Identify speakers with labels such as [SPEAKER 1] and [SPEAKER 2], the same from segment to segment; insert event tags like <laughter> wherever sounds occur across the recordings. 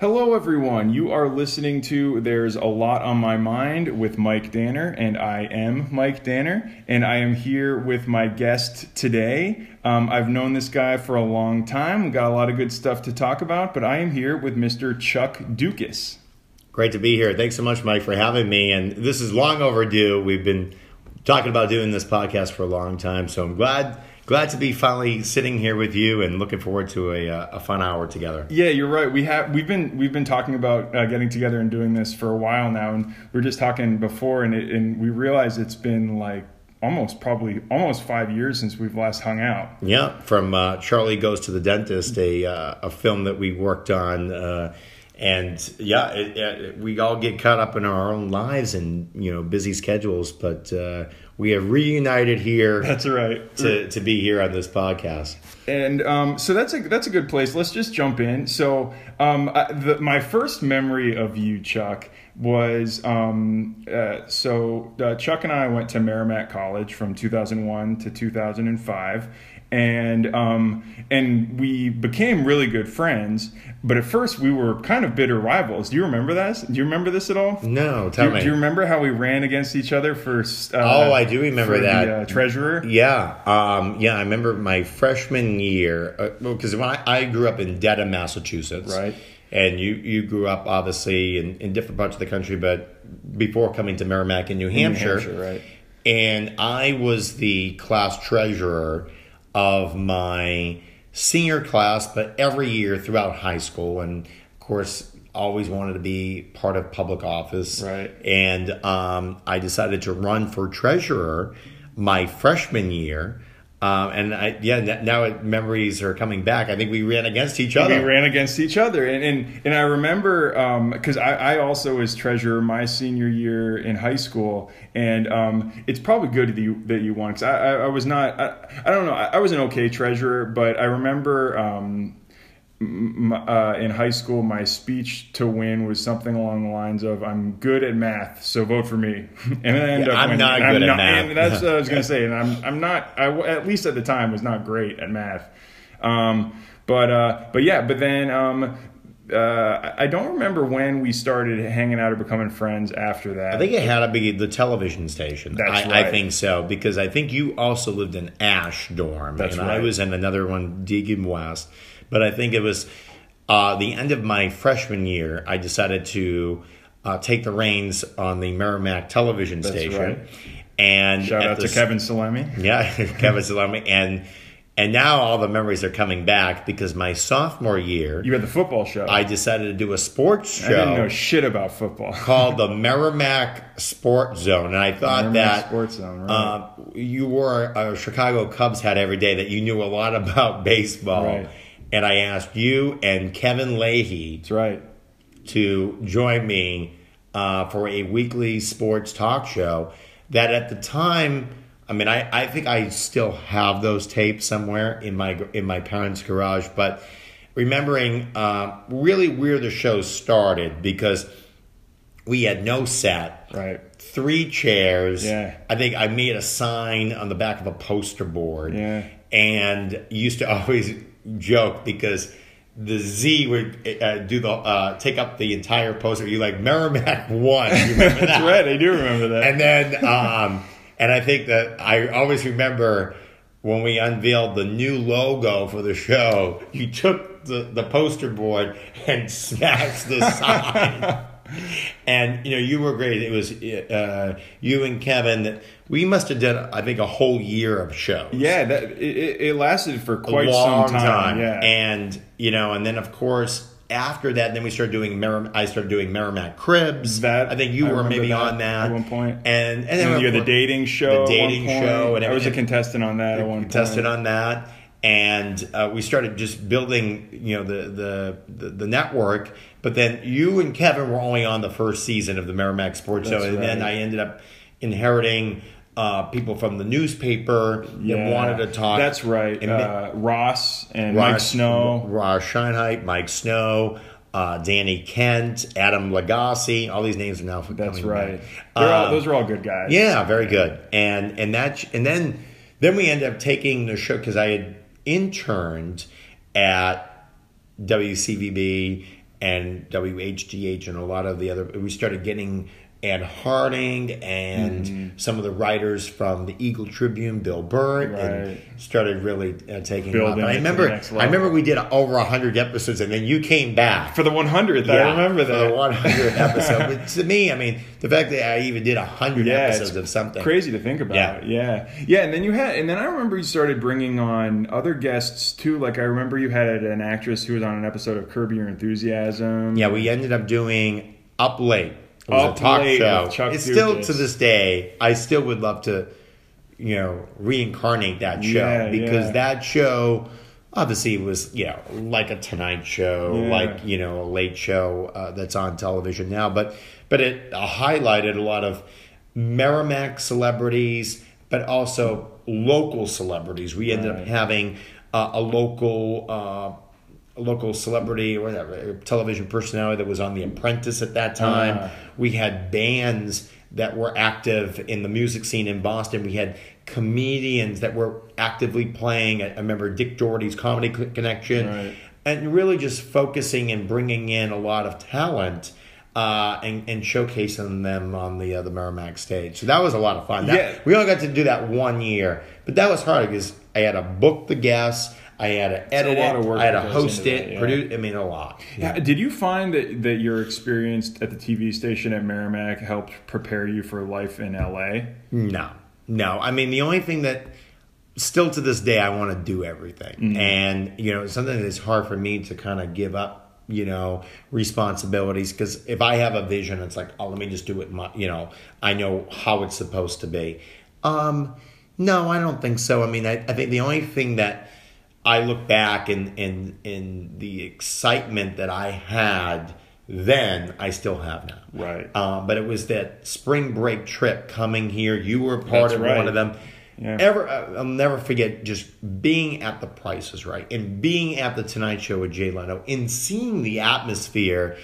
[SPEAKER 1] Hello, everyone. You are listening to There's a Lot on My Mind with Mike Danner, and I am Mike Danner, and I am here with my guest today. Um, I've known this guy for a long time. We've got a lot of good stuff to talk about, but I am here with Mr. Chuck Dukas.
[SPEAKER 2] Great to be here. Thanks so much, Mike, for having me. And this is long overdue. We've been talking about doing this podcast for a long time, so I'm glad glad to be finally sitting here with you and looking forward to a, uh, a fun hour together.
[SPEAKER 1] Yeah, you're right. We have we've been we've been talking about uh, getting together and doing this for a while now, and we were just talking before, and it, and we realized it's been like almost probably almost five years since we've last hung out.
[SPEAKER 2] Yeah, from uh, Charlie Goes to the Dentist, a uh, a film that we worked on. Uh, and yeah, it, it, we all get caught up in our own lives and you know busy schedules, but uh, we have reunited here. <laughs>
[SPEAKER 1] That's right.
[SPEAKER 2] To, to be here on this podcast.
[SPEAKER 1] And um, so that's a that's a good place. Let's just jump in. So um, I, the, my first memory of you, Chuck, was um, uh, so uh, Chuck and I went to Merrimack College from 2001 to 2005, and um, and we became really good friends. But at first, we were kind of bitter rivals. Do you remember that? Do you remember this at all?
[SPEAKER 2] No, tell
[SPEAKER 1] do,
[SPEAKER 2] me.
[SPEAKER 1] Do you remember how we ran against each other for? Uh,
[SPEAKER 2] oh, I do remember that.
[SPEAKER 1] The, uh, treasurer.
[SPEAKER 2] Yeah, um, yeah. I remember my freshman year because uh, when I, I, grew up in Dedham, Massachusetts,
[SPEAKER 1] right.
[SPEAKER 2] And you you grew up obviously in, in different parts of the country, but before coming to Merrimack in New Hampshire,
[SPEAKER 1] in New Hampshire right?
[SPEAKER 2] And I was the class treasurer of my senior class, but every year throughout high school, and of course, always wanted to be part of public office.
[SPEAKER 1] Right.
[SPEAKER 2] And um, I decided to run for treasurer my freshman year. Um, and I, yeah, now memories are coming back. I think we ran against each other.
[SPEAKER 1] We ran against each other, and and, and I remember because um, I, I also was treasurer my senior year in high school, and um, it's probably good that you that you won because I, I, I, was not I, I don't know I, I, was an okay treasurer, but I remember um, uh, in high school, my speech to win was something along the lines of "I'm good at math, so vote for me." <laughs>
[SPEAKER 2] and I end yeah, up I'm winning. not good I'm at not, math.
[SPEAKER 1] And that's what I was going <laughs> to say. And I'm I'm not. I at least at the time was not great at math. Um, but uh, but yeah, but then um, uh, I don't remember when we started hanging out or becoming friends after that.
[SPEAKER 2] I think it had to be the television station.
[SPEAKER 1] That's
[SPEAKER 2] I,
[SPEAKER 1] right.
[SPEAKER 2] I think so because I think you also lived in Ash dorm,
[SPEAKER 1] That's
[SPEAKER 2] and
[SPEAKER 1] right.
[SPEAKER 2] I was in another one, Deegan West. But I think it was uh, the end of my freshman year. I decided to uh, take the reins on the Merrimack television
[SPEAKER 1] That's
[SPEAKER 2] station.
[SPEAKER 1] Right.
[SPEAKER 2] And
[SPEAKER 1] shout out to Kevin Salemi.
[SPEAKER 2] Yeah, <laughs> <laughs> Kevin Salemi, and and now all the memories are coming back because my sophomore year,
[SPEAKER 1] you had the football show.
[SPEAKER 2] I decided to do a sports show. I
[SPEAKER 1] didn't know shit about football. <laughs>
[SPEAKER 2] called the Merrimack Sports Zone, and I thought
[SPEAKER 1] Merrimack
[SPEAKER 2] that
[SPEAKER 1] Sports Zone, right.
[SPEAKER 2] uh, you wore a Chicago Cubs hat every day, that you knew a lot about baseball.
[SPEAKER 1] Right.
[SPEAKER 2] And I asked you and Kevin Leahy
[SPEAKER 1] That's right.
[SPEAKER 2] to join me uh, for a weekly sports talk show. That at the time, I mean, I, I think I still have those tapes somewhere in my in my parents' garage. But remembering uh, really where the show started because we had no set,
[SPEAKER 1] Right.
[SPEAKER 2] three chairs.
[SPEAKER 1] Yeah.
[SPEAKER 2] I think I made a sign on the back of a poster board.
[SPEAKER 1] Yeah.
[SPEAKER 2] And used to <laughs> always joke because the Z would uh, do the uh, take up the entire poster. You like Merrimack one. You remember <laughs> that?
[SPEAKER 1] That's right. I do remember that.
[SPEAKER 2] And then, um, and I think that I always remember when we unveiled the new logo for the show. You took the the poster board and smashed the <laughs> sign. And you know you were great. It was uh, you and Kevin. that We must have done, I think, a whole year of shows.
[SPEAKER 1] yeah, that it, it lasted for quite
[SPEAKER 2] a long
[SPEAKER 1] some time. Yeah.
[SPEAKER 2] and you know, and then of course after that, then we started doing Merrim- I started doing Merrimack Cribs.
[SPEAKER 1] That
[SPEAKER 2] I think you
[SPEAKER 1] I
[SPEAKER 2] were maybe
[SPEAKER 1] that
[SPEAKER 2] on that
[SPEAKER 1] at one point.
[SPEAKER 2] and and then
[SPEAKER 1] you're the dating show.
[SPEAKER 2] The dating show, and
[SPEAKER 1] I was a contestant on that at one
[SPEAKER 2] contested
[SPEAKER 1] point.
[SPEAKER 2] on that and uh, we started just building you know the, the the the network but then you and kevin were only on the first season of the merrimack sports
[SPEAKER 1] That's
[SPEAKER 2] show and then i ended up inheriting uh, people from the newspaper
[SPEAKER 1] Yeah.
[SPEAKER 2] that wanted to talk
[SPEAKER 1] That's right.
[SPEAKER 2] And
[SPEAKER 1] Uh, Ross and Mike Snow.
[SPEAKER 2] Ross Scheinheit, Mike Snow, uh, Danny Kent, Adam Lagasse. All these names are now
[SPEAKER 1] That's right. all, those are all good guys.
[SPEAKER 2] yeah, very good. And and that and then then we ended up taking the show because I had interned at WCVB and WHDH and a lot of the other. We started getting Ed Harding and
[SPEAKER 1] Mm-hmm.
[SPEAKER 2] some of the writers from the Eagle Tribune, Bill Burt,
[SPEAKER 1] Right.
[SPEAKER 2] and started really uh, taking
[SPEAKER 1] Building
[SPEAKER 2] off. And I remember, I remember we did over hundred episodes, and then you came back
[SPEAKER 1] For the 100th, I remember
[SPEAKER 2] for
[SPEAKER 1] that.
[SPEAKER 2] the 100th <laughs> episode. But to me, I mean, the fact that I even did 100
[SPEAKER 1] yeah,
[SPEAKER 2] episodes of something.
[SPEAKER 1] crazy to think about.
[SPEAKER 2] Yeah.
[SPEAKER 1] Yeah. yeah, yeah. And then you had, and then I remember you started bringing on other guests too. Like I remember you had an actress who was on an episode of Curb Your Enthusiasm.
[SPEAKER 2] Yeah, we ended up doing Up Late. It was
[SPEAKER 1] Up
[SPEAKER 2] a talk
[SPEAKER 1] Late
[SPEAKER 2] show.
[SPEAKER 1] with Chuck
[SPEAKER 2] it's still
[SPEAKER 1] Dukas.
[SPEAKER 2] to this day, I still would love to, you know, reincarnate that show
[SPEAKER 1] Yeah,
[SPEAKER 2] because
[SPEAKER 1] yeah.
[SPEAKER 2] that show obviously was, you know, like a Tonight Show,
[SPEAKER 1] Yeah.
[SPEAKER 2] like you know, a late show uh, that's on television now, but but it uh, highlighted a lot of Merrimack celebrities, but also local celebrities. We ended up
[SPEAKER 1] Right.
[SPEAKER 2] having uh, a local. Uh, a local celebrity or whatever, television personality that was on The Apprentice at that time.
[SPEAKER 1] Ah.
[SPEAKER 2] We had bands that were active in the music scene in Boston. We had comedians that were actively playing. I I remember Dick Doherty's Comedy Connection.
[SPEAKER 1] Right.
[SPEAKER 2] And really just focusing and bringing in a lot of talent uh, and, and showcasing them on the uh, the Merrimack stage. So that was a lot of fun. That-
[SPEAKER 1] Yeah.
[SPEAKER 2] We only got to do that one year, but that was hard because I had to book the guests. I had to edit it.
[SPEAKER 1] of work
[SPEAKER 2] I had to host it,
[SPEAKER 1] that, yeah.
[SPEAKER 2] produce. I mean, a lot.
[SPEAKER 1] Yeah. Did you find that, that your experience at the TV station at Merrimack helped prepare you for life in LA?
[SPEAKER 2] No, no. I mean, the only thing that still to this day I want to do everything, and you know, something that's hard for me to kind of give up. You know, responsibilities because if I have a vision, it's like, oh, let me just do it. My, you know, I know how it's supposed to be. Um, no, I don't think so. I mean, I, I think the only thing that I look back and in in the excitement that I had then, I still have now.
[SPEAKER 1] Right.
[SPEAKER 2] Um, but it was that spring break trip coming here. You were part
[SPEAKER 1] That's
[SPEAKER 2] of
[SPEAKER 1] right.
[SPEAKER 2] one of them.
[SPEAKER 1] Yeah.
[SPEAKER 2] Ever, uh, I'll never forget just being at the Price is Right and being at the Tonight Show with Jay Leno and seeing the atmosphere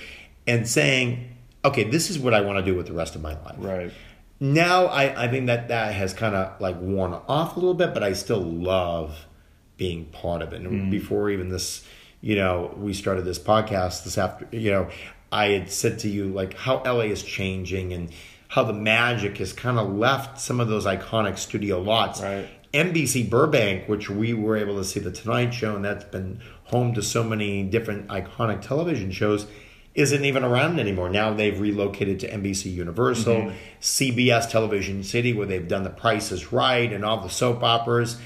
[SPEAKER 2] and saying, "Okay, this is what I want to do with the rest of my life."
[SPEAKER 1] Right.
[SPEAKER 2] Now I, I think that that has kind of like worn off a little bit, but I still love being part of it. And
[SPEAKER 1] Mm.
[SPEAKER 2] before even this, you know, we started this podcast this after, you know, I had said to you like how LA is changing and how the magic has kind of left some of those iconic studio lots.
[SPEAKER 1] Right.
[SPEAKER 2] NBC Burbank, which we were able to see the Tonight Show, and that's been home to so many different iconic television shows, isn't even around anymore. Now they've relocated to NBC Universal, CBS Television City, where they've done The Price is Right and all the soap operas.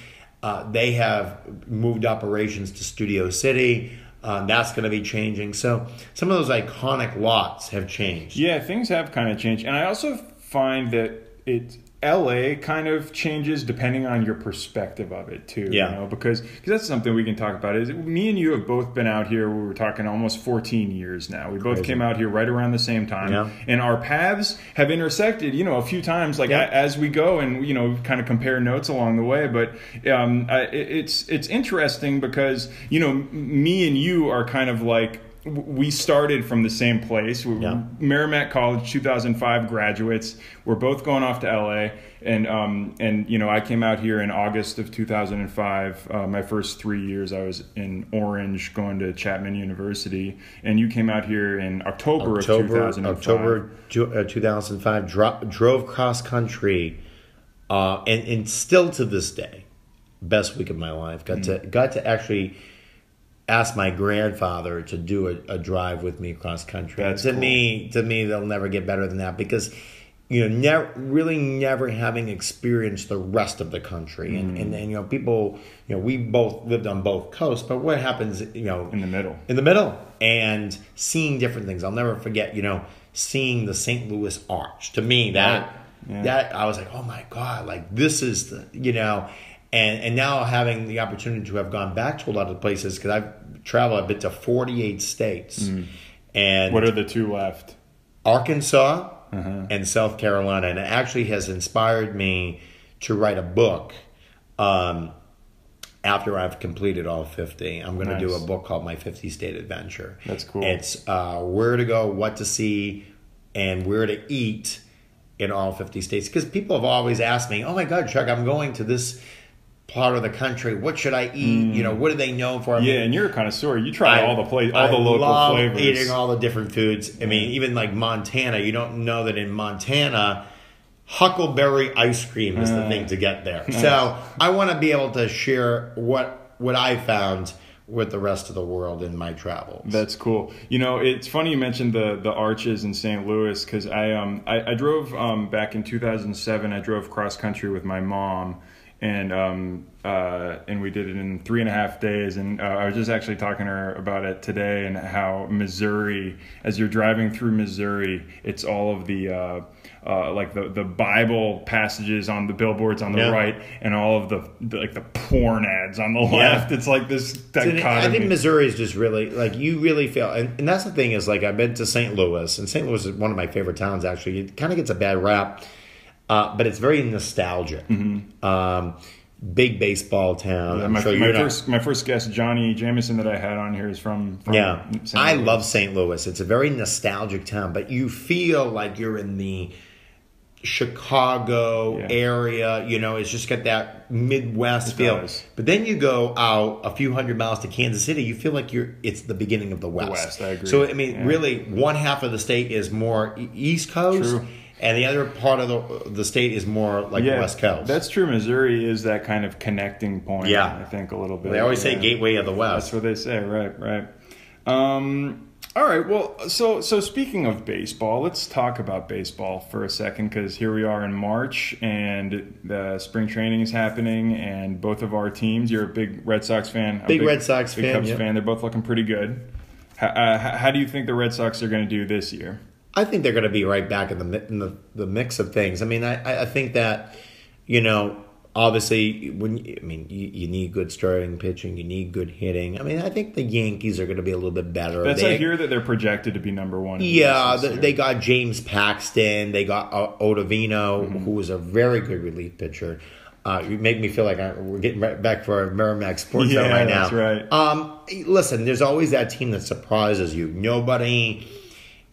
[SPEAKER 2] Uh, they have moved operations to Studio City. Um, that's going to be changing. So some of those iconic lots have changed.
[SPEAKER 1] Yeah, things have kind of changed, and I also find that it LA kind of changes depending on your perspective of it too.
[SPEAKER 2] Yeah.
[SPEAKER 1] You know, because because that's something we can talk about. Is me and you have both been out here. We were talking almost 14 years now. We both came out here right around the same time,
[SPEAKER 2] Yeah.
[SPEAKER 1] and our paths have intersected. You know, a few times, like
[SPEAKER 2] Yeah.
[SPEAKER 1] a- as we go, and you know, kind of compare notes along the way. But um, I, it's it's interesting because you know, me and you are kind of like. We started from the same place. We,
[SPEAKER 2] Yeah.
[SPEAKER 1] Merrimack College 2005 graduates. We're both going off to LA, and um, and you know I came out here in August of 2005. Uh, my first three years I was in Orange, going to Chapman University, and you came out here in October, of 2005.
[SPEAKER 2] October ju- uh, 2005 dro- drove cross country uh, and, and still to this day best week of my life got to
[SPEAKER 1] Mm.
[SPEAKER 2] got to actually ask my grandfather to do a, a drive with me cross country
[SPEAKER 1] That's
[SPEAKER 2] to
[SPEAKER 1] cool.
[SPEAKER 2] me to me they'll never get better than that because you know never really never having experienced the rest of the country and,
[SPEAKER 1] Mm.
[SPEAKER 2] and and you know people you know we both lived on both coasts but what happens you know
[SPEAKER 1] in the middle.
[SPEAKER 2] in the middle and seeing different things. I'll never forget, you know, seeing the St. Louis Arch. To me, that
[SPEAKER 1] Right. Yeah.
[SPEAKER 2] that I was like, oh my god, like this is the you know, and and now having the opportunity to have gone back to a lot of places because I've traveled. I've been to forty eight states, and
[SPEAKER 1] Mm. What are the two left?
[SPEAKER 2] Arkansas
[SPEAKER 1] Uh-huh.
[SPEAKER 2] and South Carolina, and it actually has inspired me to write a book. Um, after I've completed all 50, I'm going to do a book called My 50 State Adventure.
[SPEAKER 1] That's cool.
[SPEAKER 2] It's uh, where to go, what to see, and where to eat in all 50 states. Because people have always asked me, oh my God, Chuck, I'm going to this part of the country. What should I eat? You know, what are they known for? I
[SPEAKER 1] Yeah,
[SPEAKER 2] mean,
[SPEAKER 1] and you're a connoisseur. You try
[SPEAKER 2] I-
[SPEAKER 1] all the pla- all
[SPEAKER 2] I
[SPEAKER 1] the local
[SPEAKER 2] love
[SPEAKER 1] flavors.
[SPEAKER 2] Eating all the different foods. I mean, even like Montana, you don't know that in Montana, huckleberry ice cream is the
[SPEAKER 1] Uh,
[SPEAKER 2] thing to get there. <laughs> So I want to be able to share what what I found with the rest of the world in my travels.
[SPEAKER 1] That's cool. You know, it's funny you mentioned the the arches in St. Louis because I um I, I drove um back in 2007. I drove cross country with my mom, and um uh and we did it in three and a half days. And uh, I was just actually talking to her about it today and how Missouri, as you're driving through Missouri, it's all of the uh, uh, like the the Bible passages on the billboards on the
[SPEAKER 2] Yeah.
[SPEAKER 1] right, and all of the, the like the porn ads on the left. It's like this dichotomy.
[SPEAKER 2] I think Missouri is just really like you really feel, and, and that's the thing is like I've been to St. Louis, and St. Louis is one of my favorite towns. Actually, it kind of gets a bad rap, uh, but it's very nostalgic. Um, big baseball town. I'm
[SPEAKER 1] my,
[SPEAKER 2] sure
[SPEAKER 1] my
[SPEAKER 2] you're not.
[SPEAKER 1] first my first guest Johnny Jameson that I had on here is from, from
[SPEAKER 2] Yeah. I love St. Louis. It's a very nostalgic town, but you feel like you're in the Chicago
[SPEAKER 1] Yeah.
[SPEAKER 2] area. You know, it's just got that Midwest feel.
[SPEAKER 1] does.
[SPEAKER 2] But then you go out a few hundred miles to Kansas City, you feel like you're. It's the beginning of the West.
[SPEAKER 1] West, I agree.
[SPEAKER 2] So I mean,
[SPEAKER 1] Yeah.
[SPEAKER 2] really, one half of the state is more East Coast,
[SPEAKER 1] True.
[SPEAKER 2] And the other part of the the state is more like
[SPEAKER 1] yeah,
[SPEAKER 2] West Coast.
[SPEAKER 1] That's true. Missouri is that kind of connecting point.
[SPEAKER 2] Yeah.
[SPEAKER 1] I think a little bit.
[SPEAKER 2] they always say. Gateway of the West.
[SPEAKER 1] That's what they say. Right, right. Um, all right. Well, so so speaking of baseball, let's talk about baseball for a second because here we are in March and the spring training is happening, and both of our teams. You're a big Red Sox fan. a
[SPEAKER 2] Big Red Sox
[SPEAKER 1] big
[SPEAKER 2] fan,
[SPEAKER 1] Cubs
[SPEAKER 2] yeah.
[SPEAKER 1] fan. They're both looking pretty good. How, uh, how how do you think the Red Sox are going to do this year?
[SPEAKER 2] I think they're going to be right back in the in the, the mix of things. I mean, I, I- think that you know, obviously, when I mean, you, you need good starting pitching, you need good hitting. I mean, I think the Yankees are going to be a little bit better.
[SPEAKER 1] That's
[SPEAKER 2] They-
[SPEAKER 1] I hear that they're projected to be number one. the
[SPEAKER 2] Yeah,
[SPEAKER 1] East this
[SPEAKER 2] th-
[SPEAKER 1] year.
[SPEAKER 2] they got James Paxton. They got uh, Ottavino,
[SPEAKER 1] Mm-hmm.
[SPEAKER 2] who was a very good relief pitcher. Uh, you make me feel like I, we're getting right back for our Merrimack Sports
[SPEAKER 1] Yeah,
[SPEAKER 2] right now.
[SPEAKER 1] that's right.
[SPEAKER 2] Um, listen, there's always that team that surprises you. Nobody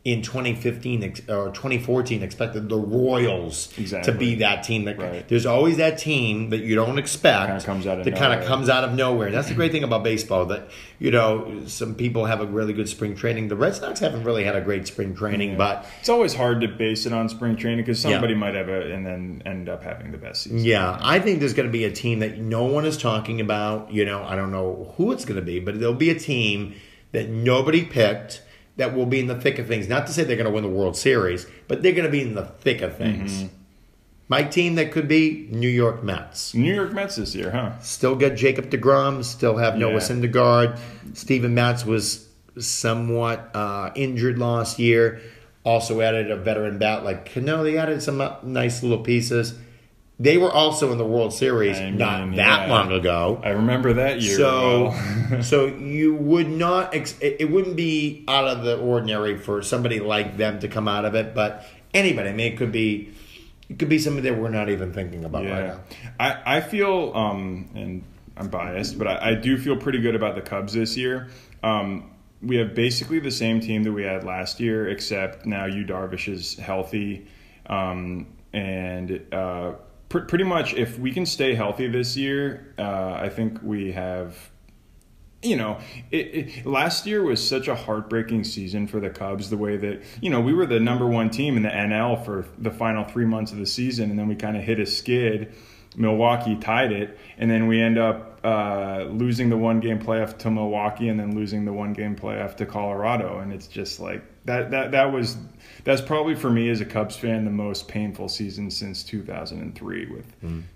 [SPEAKER 2] in 2015 or 2014 expected the Royals
[SPEAKER 1] Exactly.
[SPEAKER 2] to be that team. That
[SPEAKER 1] Right.
[SPEAKER 2] there's always that team that you don't expect
[SPEAKER 1] comes out of
[SPEAKER 2] that kind of comes out of nowhere. That's the great thing about baseball that you know some people have a really good spring training. The Red Sox haven't really had a great spring training, but
[SPEAKER 1] It's always hard to base it on spring training because
[SPEAKER 2] Yeah.
[SPEAKER 1] somebody might have it and then end up having the best season.
[SPEAKER 2] yeah, I think there's going to be a team that no one is talking about. You know, I don't know who it's going to be, but there'll be a team that nobody picked that will be in the thick of things. Not to say they're going to win the World Series, but they're going to be in the thick of things.
[SPEAKER 1] Mm-hmm.
[SPEAKER 2] My team that could be New York Mets.
[SPEAKER 1] New York Mets this year, huh?
[SPEAKER 2] Still got Jacob DeGrom. Still have Noah
[SPEAKER 1] Yeah.
[SPEAKER 2] Syndergaard. Steven Matz was somewhat uh, injured last year. Also added a veteran bat like Cano. They added some uh, nice little pieces. They were also in the World Series
[SPEAKER 1] I
[SPEAKER 2] not that
[SPEAKER 1] yeah.
[SPEAKER 2] long ago.
[SPEAKER 1] I remember that year.
[SPEAKER 2] So,
[SPEAKER 1] well. <laughs>
[SPEAKER 2] so you would not. Ex- it wouldn't be out of the ordinary for somebody like them to come out of it. But anybody, I mean, it could be, it could be somebody that we're not even thinking about right now.
[SPEAKER 1] I, I feel, um, and I'm biased, but I, I do feel pretty good about the Cubs this year. Um, we have basically the same team that we had last year, except now Yu Darvish is healthy, um, and uh, pr- pretty much if we can stay healthy this year, uh, I think we have you know, it, it, last year was such a heartbreaking season for the Cubs. The way that you know we were the number one team in the NL for the final three months of the season, and then we kind of hit a skid. Milwaukee tied it, and then we end up uh, losing the one game playoff to Milwaukee, and then losing the one game playoff to Colorado. And it's just like that. That that was that's probably for me as a Cubs fan the most painful season since 2003 with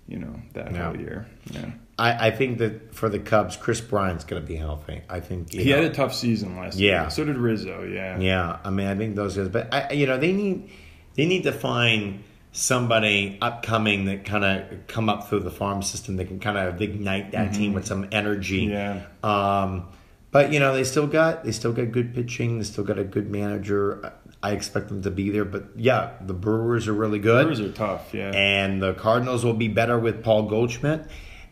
[SPEAKER 1] you know that
[SPEAKER 2] Yeah.
[SPEAKER 1] whole year. Yeah.
[SPEAKER 2] I, I think that for the Cubs, Kris Bryant's going to be healthy. I think
[SPEAKER 1] He
[SPEAKER 2] know,
[SPEAKER 1] had a tough season last
[SPEAKER 2] Yeah.
[SPEAKER 1] year. So did Rizzo. Yeah.
[SPEAKER 2] Yeah, I mean, I think those guys, but I, you know, they need they need to find somebody upcoming that kind of come up through the farm system that can kind of ignite that team with some energy.
[SPEAKER 1] Yeah.
[SPEAKER 2] Um, but you know, they still got they still got good pitching. They still got a good manager. I expect them to be there. But yeah, the Brewers are really good.
[SPEAKER 1] Brewers are tough. Yeah.
[SPEAKER 2] And the Cardinals will be better with Paul Goldschmidt.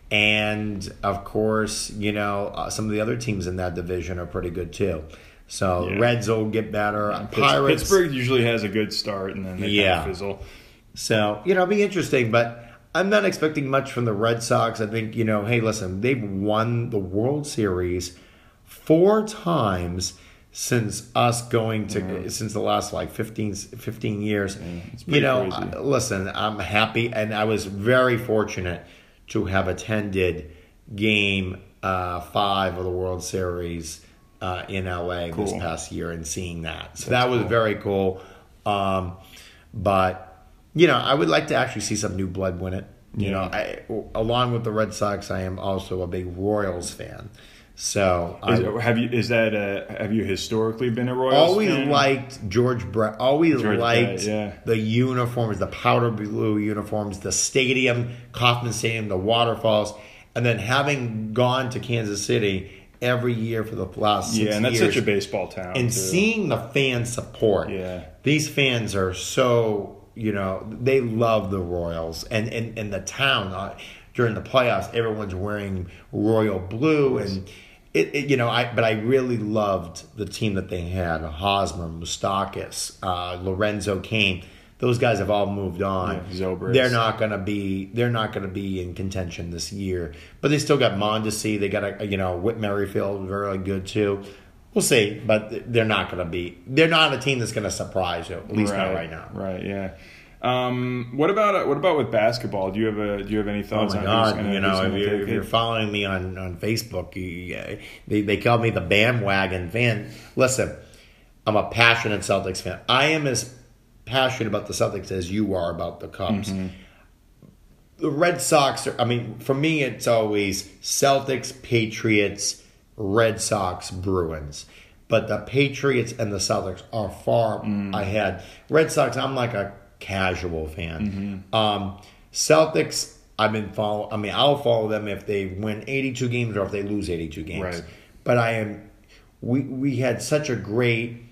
[SPEAKER 2] And of course, you know, uh, some of the other teams in that division are pretty good too. So
[SPEAKER 1] Yeah.
[SPEAKER 2] Reds will get better.
[SPEAKER 1] Pitts-
[SPEAKER 2] Pirates.
[SPEAKER 1] Pittsburgh usually has a good start and then they
[SPEAKER 2] Yeah.
[SPEAKER 1] kind of fizzle.
[SPEAKER 2] So, you know, it'll be interesting. But I'm not expecting much from the Red Sox. I think, you know, hey, listen, they've won the World Series four times since us going to since the last like 15, 15 years.
[SPEAKER 1] it's
[SPEAKER 2] you know. I- listen, I'm happy and I was very fortunate to have attended game uh, 5 of the World Series uh, in LA this past year and seeing that. So that was very cool. Um, but you know, I would like to actually see some new blood win it. You know, I, along with the Red Sox, I am also a big Royals fan. So
[SPEAKER 1] Is,
[SPEAKER 2] I
[SPEAKER 1] have you is that a, have you historically been a Royals
[SPEAKER 2] always
[SPEAKER 1] fan?
[SPEAKER 2] liked George Brett. Always
[SPEAKER 1] George
[SPEAKER 2] liked
[SPEAKER 1] Brett, yeah.
[SPEAKER 2] the uniforms, the powder blue uniforms, the stadium, Kauffman Stadium, the waterfalls, and then having gone to Kansas City every year for the last six
[SPEAKER 1] yeah, and that's
[SPEAKER 2] years,
[SPEAKER 1] such a baseball town.
[SPEAKER 2] and
[SPEAKER 1] too.
[SPEAKER 2] seeing the fan support.
[SPEAKER 1] Yeah.
[SPEAKER 2] these fans are so you know they love the Royals and and, and the town uh, during the playoffs. Everyone's wearing royal blue and. It, it, you know, I but I really loved the team that they had: Hosmer, Moustakas, uh, Lorenzo Cain. Those guys have all moved on.
[SPEAKER 1] Yeah.
[SPEAKER 2] They're not going to be. They're not going to be in contention this year. But they still got Mondesi. They got a you know Whit Merrifield, very good too. We'll see, but they're not going to be. They're not a team that's going to surprise you. At least not right now.
[SPEAKER 1] Right. Yeah. Um, what about uh, what about with basketball? Do you have a do you have any thoughts?
[SPEAKER 2] Oh my
[SPEAKER 1] on
[SPEAKER 2] God!
[SPEAKER 1] gonna,
[SPEAKER 2] you know, if you're, if you're following me on on Facebook, you, uh, they they call me the bandwagon fan. Listen, I'm a passionate Celtics fan. I am as passionate about the Celtics as you are about the Cubs.
[SPEAKER 1] Mm-hmm.
[SPEAKER 2] The Red Sox are. I mean, for me, it's always Celtics, Patriots, Red Sox, Bruins. But the Patriots and the Celtics are far
[SPEAKER 1] Mm.
[SPEAKER 2] ahead. Red Sox, I'm like a casual fan. Um, Celtics, I've been follow. I mean, I'll follow them if they win 82 games or if they lose 82 games.
[SPEAKER 1] Right.
[SPEAKER 2] But I am. We we had such a great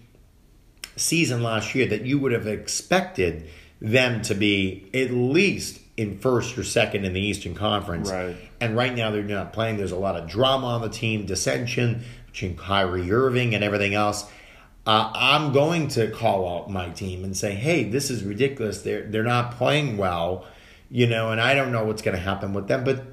[SPEAKER 2] season last year that you would have expected them to be at least in first or second in the Eastern Conference.
[SPEAKER 1] Right.
[SPEAKER 2] And right now they're not playing. There's a lot of drama on the team, dissension between Kyrie Irving and everything else. Uh, I'm going to call out my team and say, "Hey, this is ridiculous. They're they're not playing well, you know, and I don't know what's going to happen with them." But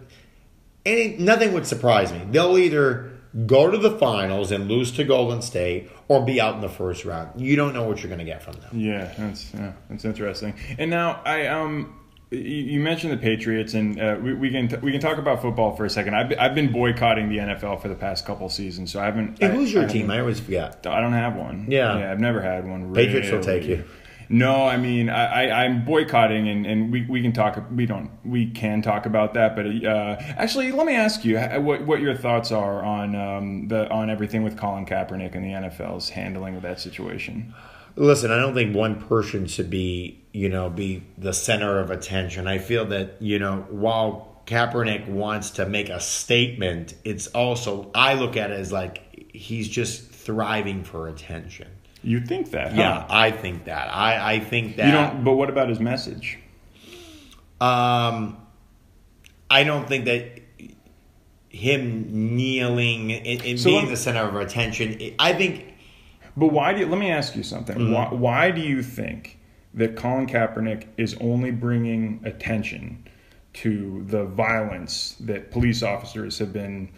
[SPEAKER 2] any nothing would surprise me. They'll either go to the finals and lose to Golden State, or be out in the first round. You don't know what you're going to get from them.
[SPEAKER 1] Yeah, that's yeah, that's interesting. And now I um. You mentioned the Patriots, and uh, we, we can we can talk about football for a second. I've been, I've been boycotting the NFL for the past couple seasons, so I haven't.
[SPEAKER 2] Hey,
[SPEAKER 1] I-
[SPEAKER 2] who's your
[SPEAKER 1] I
[SPEAKER 2] team? I always forget.
[SPEAKER 1] I don't have one.
[SPEAKER 2] Yeah.
[SPEAKER 1] yeah, I've never had one.
[SPEAKER 2] Patriots will take you.
[SPEAKER 1] No, I mean I, I I'm boycotting, and, and we, we can talk. We don't. We can talk about that, but uh, actually, let me ask you uh, what what your thoughts are on um, the on everything with Colin Kaepernick and the NFL's handling of that situation.
[SPEAKER 2] Listen, I don't think one person should be, you know, be the center of attention. I feel that, you know, while Kaepernick wants to make a statement, it's also I look at it as like he's just thriving for attention.
[SPEAKER 1] You think that? huh?
[SPEAKER 2] Yeah, I think that. I, I think that
[SPEAKER 1] You don't. But what about his message?
[SPEAKER 2] Um, I don't think that him kneeling and,
[SPEAKER 1] So
[SPEAKER 2] being
[SPEAKER 1] let-
[SPEAKER 2] the center of attention. I think
[SPEAKER 1] But why do you, let me ask you something?
[SPEAKER 2] Mm-hmm.
[SPEAKER 1] Why, why do you think that Colin Kaepernick is only bringing attention to the violence that police officers have been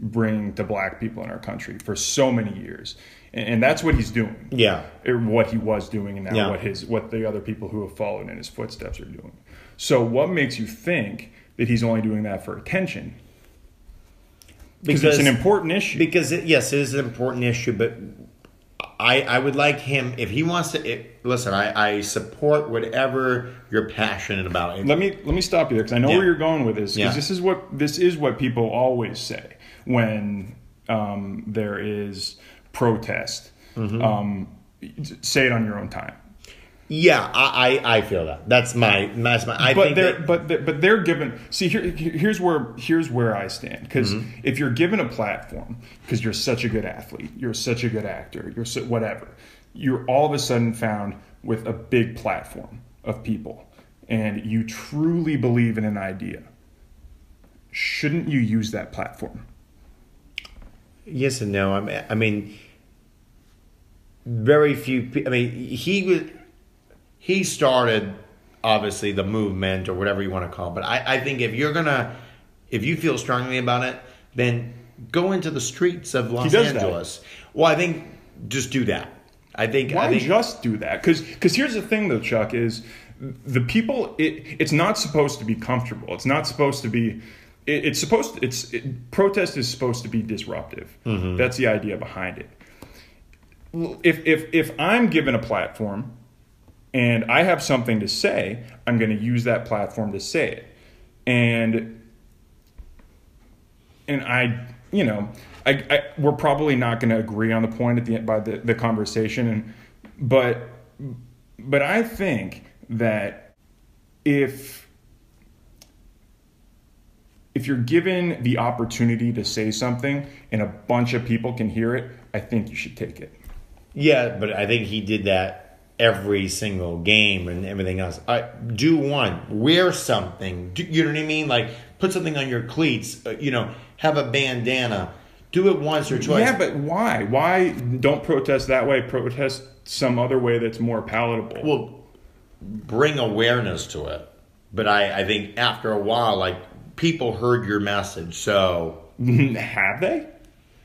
[SPEAKER 1] bringing to black people in our country for so many years? And, and that's what he's doing.
[SPEAKER 2] yeah.
[SPEAKER 1] Or what he was doing, and now
[SPEAKER 2] Yeah.
[SPEAKER 1] what his what the other people who have followed in his footsteps are doing. So, what makes you think that he's only doing that for attention? Because it's an important issue.
[SPEAKER 2] Because it, yes, it is an important issue, but I I would like him if he wants to. It, listen, I, I support whatever you're passionate about.
[SPEAKER 1] let me let me stop you there because I know
[SPEAKER 2] Yeah.
[SPEAKER 1] where you're going with this. Because
[SPEAKER 2] Yeah.
[SPEAKER 1] this is what this is what people always say when um, there is protest.
[SPEAKER 2] Mm-hmm.
[SPEAKER 1] Um, say it on your own time.
[SPEAKER 2] Yeah, I, I I feel that. That's my that's my. I
[SPEAKER 1] but
[SPEAKER 2] think
[SPEAKER 1] they're
[SPEAKER 2] that,
[SPEAKER 1] but they're, but they're given. See here here's where here's where I stand because
[SPEAKER 2] Mm-hmm.
[SPEAKER 1] if you're given a platform because you're such a good athlete, you're such a good actor, you're so, whatever, you're all of a sudden found with a big platform of people, and you truly believe in an idea. Shouldn't you use that platform?
[SPEAKER 2] Yes and no. I mean, I mean, very few. I mean, he was he started obviously the movement or whatever you want to call it. But I, I think if you're gonna, if you feel strongly about it, then go into the streets of Los
[SPEAKER 1] does that.
[SPEAKER 2] Angeles. Well, I think just do that. I think.
[SPEAKER 1] Why
[SPEAKER 2] I think
[SPEAKER 1] just do that? Because here's the thing though, Chuck is the people. It, it's not supposed to be comfortable. It's not supposed to be. It, it's supposed. To, it's it, protest is supposed to be disruptive.
[SPEAKER 2] Mm-hmm.
[SPEAKER 1] That's the idea behind it. If if if I'm given a platform and I have something to say, I'm going to use that platform to say it, and and I, you know, I, I we're probably not going to agree on the point at the end by the, the conversation, and but but I think that if if you're given the opportunity to say something and a bunch of people can hear it, I think you should take it.
[SPEAKER 2] Yeah, but I think he did that every single game and everything else. I do one, wear something. Do, you know what I mean? Like put something on your cleats. Uh, you know, have a bandana. Do it once or twice.
[SPEAKER 1] Yeah, but why? Why don't protest that way? Protest some other way that's more palatable.
[SPEAKER 2] Well, bring awareness to it. But I, I think after a while, like people heard your message, so <laughs>
[SPEAKER 1] have they?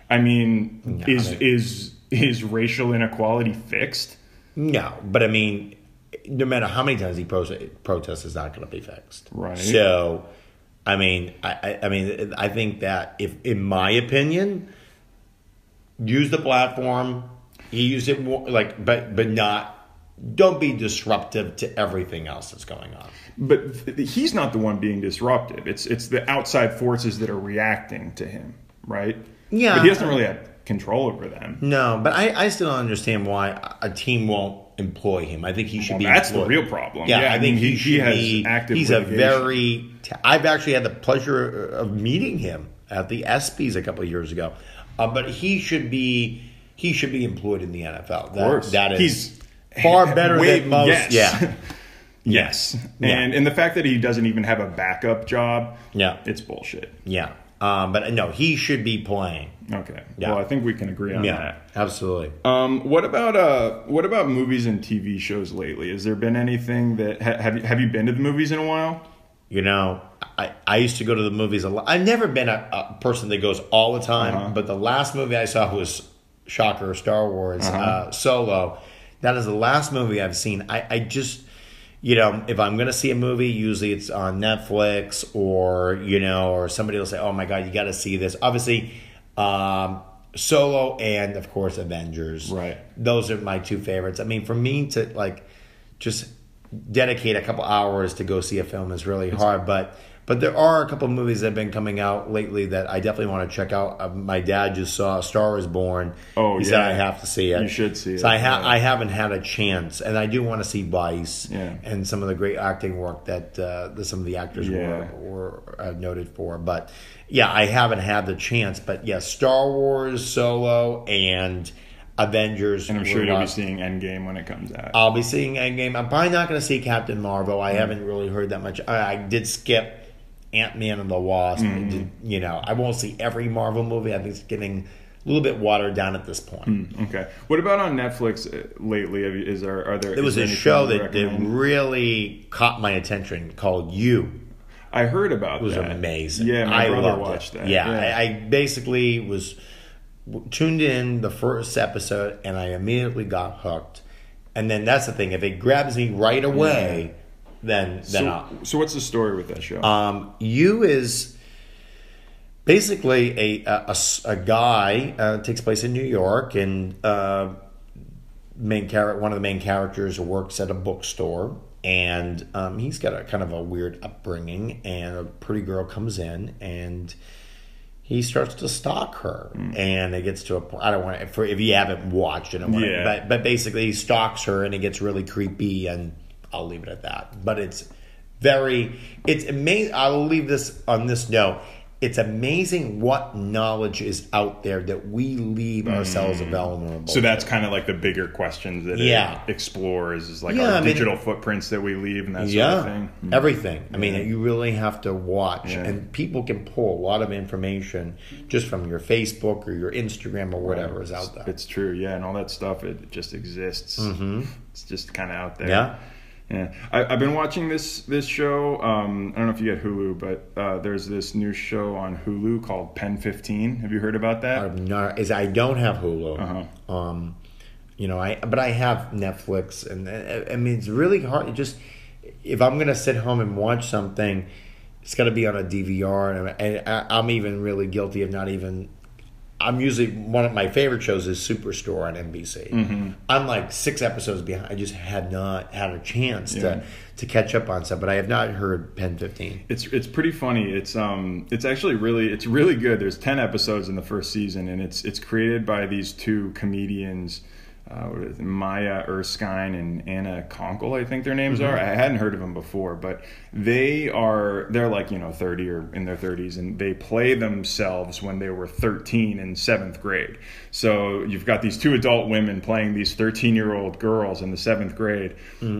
[SPEAKER 1] I mean, is is is racial inequality fixed?
[SPEAKER 2] No. But I mean, no matter how many times he pro- protests, is not going to be fixed.
[SPEAKER 1] Right.
[SPEAKER 2] So, I mean, I, I, I mean, I think that if, in my opinion, use the platform. He used it more, like, but but not. Don't be disruptive to everything else that's going on.
[SPEAKER 1] But th- he's not the one being disruptive. It's it's the outside forces that are reacting to him, right?
[SPEAKER 2] Yeah.
[SPEAKER 1] But he doesn't really have control over them.
[SPEAKER 2] No, but I, I still don't understand why a team won't employ him. I think he should
[SPEAKER 1] Well,
[SPEAKER 2] be.
[SPEAKER 1] that's the real problem.
[SPEAKER 2] Yeah,
[SPEAKER 1] Yeah,
[SPEAKER 2] I
[SPEAKER 1] I
[SPEAKER 2] think
[SPEAKER 1] mean,
[SPEAKER 2] he,
[SPEAKER 1] he-
[SPEAKER 2] should
[SPEAKER 1] has
[SPEAKER 2] be.
[SPEAKER 1] active
[SPEAKER 2] he's a very. I've actually had the pleasure of meeting him at the ESPYS a couple of years ago, uh, but he should be. He should be employed in the NFL. Of
[SPEAKER 1] course.
[SPEAKER 2] that is
[SPEAKER 1] He's
[SPEAKER 2] far better
[SPEAKER 1] way-
[SPEAKER 2] than most.
[SPEAKER 1] yes.
[SPEAKER 2] Yeah, <laughs>
[SPEAKER 1] Yes,
[SPEAKER 2] Yeah.
[SPEAKER 1] and and the fact that he doesn't even have a backup job,
[SPEAKER 2] Yeah.
[SPEAKER 1] it's bullshit.
[SPEAKER 2] yeah. Um, but no, he should be playing.
[SPEAKER 1] Okay,
[SPEAKER 2] Yeah.
[SPEAKER 1] well, I think we can agree on that.
[SPEAKER 2] Yeah,
[SPEAKER 1] that.
[SPEAKER 2] absolutely.
[SPEAKER 1] Um, what about uh, what about movies and TV shows lately? Has there been anything that ha- have you have you been to the movies in a while?
[SPEAKER 2] You know, I, I used to go to the movies a lot. I've never been a, a person that goes all the time,
[SPEAKER 1] Uh-huh.
[SPEAKER 2] but the last movie I saw was shocker Star Wars
[SPEAKER 1] Uh-huh.
[SPEAKER 2] uh, Solo. That is the last movie I've seen. I, I just, you know, if I'm going to see a movie, usually it's on Netflix or you know, or somebody will say, "Oh my god, you got to see this." Obviously, um, Solo and of course Avengers.
[SPEAKER 1] Right.
[SPEAKER 2] Those are my two favorites. I mean, for me to like just dedicate a couple hours to go see a film is really hard, but but there are a couple movies that have been coming out lately that I definitely want to check out. Uh, my dad just saw Star is Born.
[SPEAKER 1] Oh,
[SPEAKER 2] he said
[SPEAKER 1] yeah.
[SPEAKER 2] I have to see it.
[SPEAKER 1] You should see
[SPEAKER 2] So
[SPEAKER 1] it,
[SPEAKER 2] I ha-
[SPEAKER 1] yeah.
[SPEAKER 2] I haven't had a chance, and I do want to see Vice
[SPEAKER 1] Yeah.
[SPEAKER 2] and some of the great acting work that, uh, some of the actors were were uh, noted for. But yeah, I haven't had the chance. But yeah, Star Wars, Solo, and Avengers.
[SPEAKER 1] And I'm sure you'll be seeing Endgame when it comes out.
[SPEAKER 2] I'll be seeing Endgame. I'm probably not going to see Captain Marvel. I haven't really heard that much. I, I did skip Ant Man and the Wasp. Mm-hmm. Did- you know, I won't see every Marvel movie. I think it's getting a little bit watered down at this point.
[SPEAKER 1] Mm, okay. What about on Netflix uh, lately? Is there are there?
[SPEAKER 2] There was
[SPEAKER 1] there
[SPEAKER 2] a show that, that really caught my attention called You.
[SPEAKER 1] I heard about. That.
[SPEAKER 2] It was
[SPEAKER 1] that.
[SPEAKER 2] amazing.
[SPEAKER 1] Yeah, my
[SPEAKER 2] I
[SPEAKER 1] brother
[SPEAKER 2] loved
[SPEAKER 1] watched
[SPEAKER 2] it.
[SPEAKER 1] that.
[SPEAKER 2] Yeah, I, I basically was tuned in the first episode and I immediately got hooked. And then that's the thing. If it grabs me right away, then then I'll,
[SPEAKER 1] so, so what's the story with that show?
[SPEAKER 2] Um, you is basically a a guy uh, takes place in New York, and uh, main character one of the main characters works at a bookstore, and um, he's got a kind of a weird upbringing, and a pretty girl comes in and. He starts to stalk her, and it gets to a point. I don't want to, for if you haven't watched it, I don't want to,
[SPEAKER 1] Yeah.
[SPEAKER 2] but but basically he stalks her, and it gets really creepy, and I'll leave it at that. But it's very it's amazing i'll leave this on this note it's amazing what knowledge is out there that we leave ourselves vulnerable
[SPEAKER 1] Mm. so that's kind of like the bigger questions that
[SPEAKER 2] Yeah.
[SPEAKER 1] it explores is like
[SPEAKER 2] Yeah,
[SPEAKER 1] our
[SPEAKER 2] I mean-
[SPEAKER 1] digital footprints that we leave and that
[SPEAKER 2] yeah
[SPEAKER 1] sort of thing. Mm.
[SPEAKER 2] everything i mean you really have to watch and people can pull a lot of information just from your facebook or your instagram or whatever is out there
[SPEAKER 1] It's true, yeah, and all that stuff it just exists. It's just kind of out there.
[SPEAKER 2] Mm-hmm. Yeah.
[SPEAKER 1] Yeah, I, I've been watching this this show. Um, I don't know if you get Hulu, but uh, there's this new show on Hulu called Pen 15. Have you heard about that?
[SPEAKER 2] I'm not, is I don't have Hulu.
[SPEAKER 1] Uh-huh.
[SPEAKER 2] Um, you know, I but I have Netflix, and uh, I mean it's really hard. It just if I'm gonna sit home and watch something, it's got to be on a DVR, and, and I, I'm even really guilty of not even. I'm usually one of my favorite shows is Superstore on NBC.
[SPEAKER 1] Mm-hmm.
[SPEAKER 2] I'm like six episodes behind. I just had not had a chance
[SPEAKER 1] Yeah.
[SPEAKER 2] to to catch up on stuff, but I have not heard Pen 15.
[SPEAKER 1] It's it's pretty funny. It's um it's actually really it's really good. There's ten episodes in the first season, and it's it's created by these two comedians, uh, what is it, Maya Erskine and Anna Konkle, I think their names are. I hadn't heard of them before, but they are they're like you know thirty or in their thirties, and they play themselves when they were thirteen in seventh grade. So you've got these two adult women playing these thirteen year old girls in the seventh grade,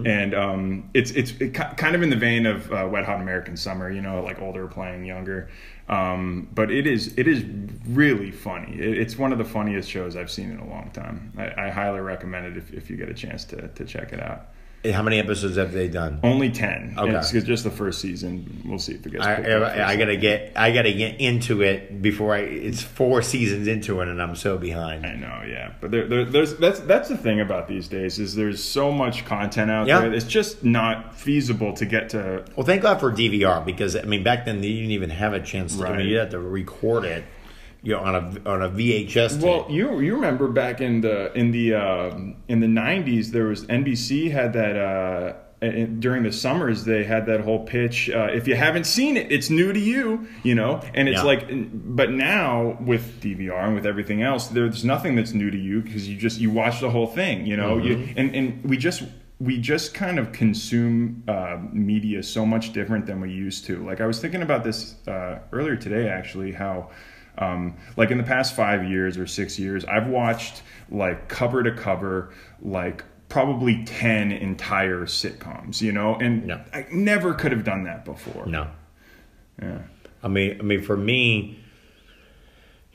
[SPEAKER 1] and um, it's it's it, kind of in the vein of uh, Wet Hot American Summer, you know, like older playing younger. Um, but it is it is really funny. It, it's one of the funniest shows I've seen in a long time. I, I highly recommend it if, if you get a chance to, to check it out.
[SPEAKER 2] How many episodes have they done?
[SPEAKER 1] Only ten.
[SPEAKER 2] Okay.
[SPEAKER 1] It's, just the first season. We'll see if it gets.
[SPEAKER 2] I, I, I gotta get I gotta get into it before I. It's four seasons into it, and I'm so behind.
[SPEAKER 1] I know, yeah, but there, there, there's that's that's the thing about these days is there's so much content out
[SPEAKER 2] Yeah.
[SPEAKER 1] there. It's just not feasible to get to.
[SPEAKER 2] Well, thank God for DVR because I mean back then you didn't even have a chance. To, I
[SPEAKER 1] Right.
[SPEAKER 2] mean, you had to record it, you know, on a on a VHS. tape.
[SPEAKER 1] Well, you you remember back in the in the um in the '90s there was NBC had that. Uh, during the summers, they had that whole pitch. Uh, if you haven't seen it, it's new to you, you know. And it's
[SPEAKER 2] Yeah.
[SPEAKER 1] like, but now with DVR and with everything else, there's nothing that's new to you because you just you watch the whole thing, you know. You, and and we just we just kind of consume uh, media so much different than we used to. Like I was thinking about this uh, earlier today, actually, how. Um, like in the past five years or six years, I've watched like cover to cover, like probably 10 entire sitcoms, you know, and
[SPEAKER 2] Yeah.
[SPEAKER 1] I never could have done that before.
[SPEAKER 2] no,
[SPEAKER 1] Yeah.
[SPEAKER 2] I mean, I mean, for me,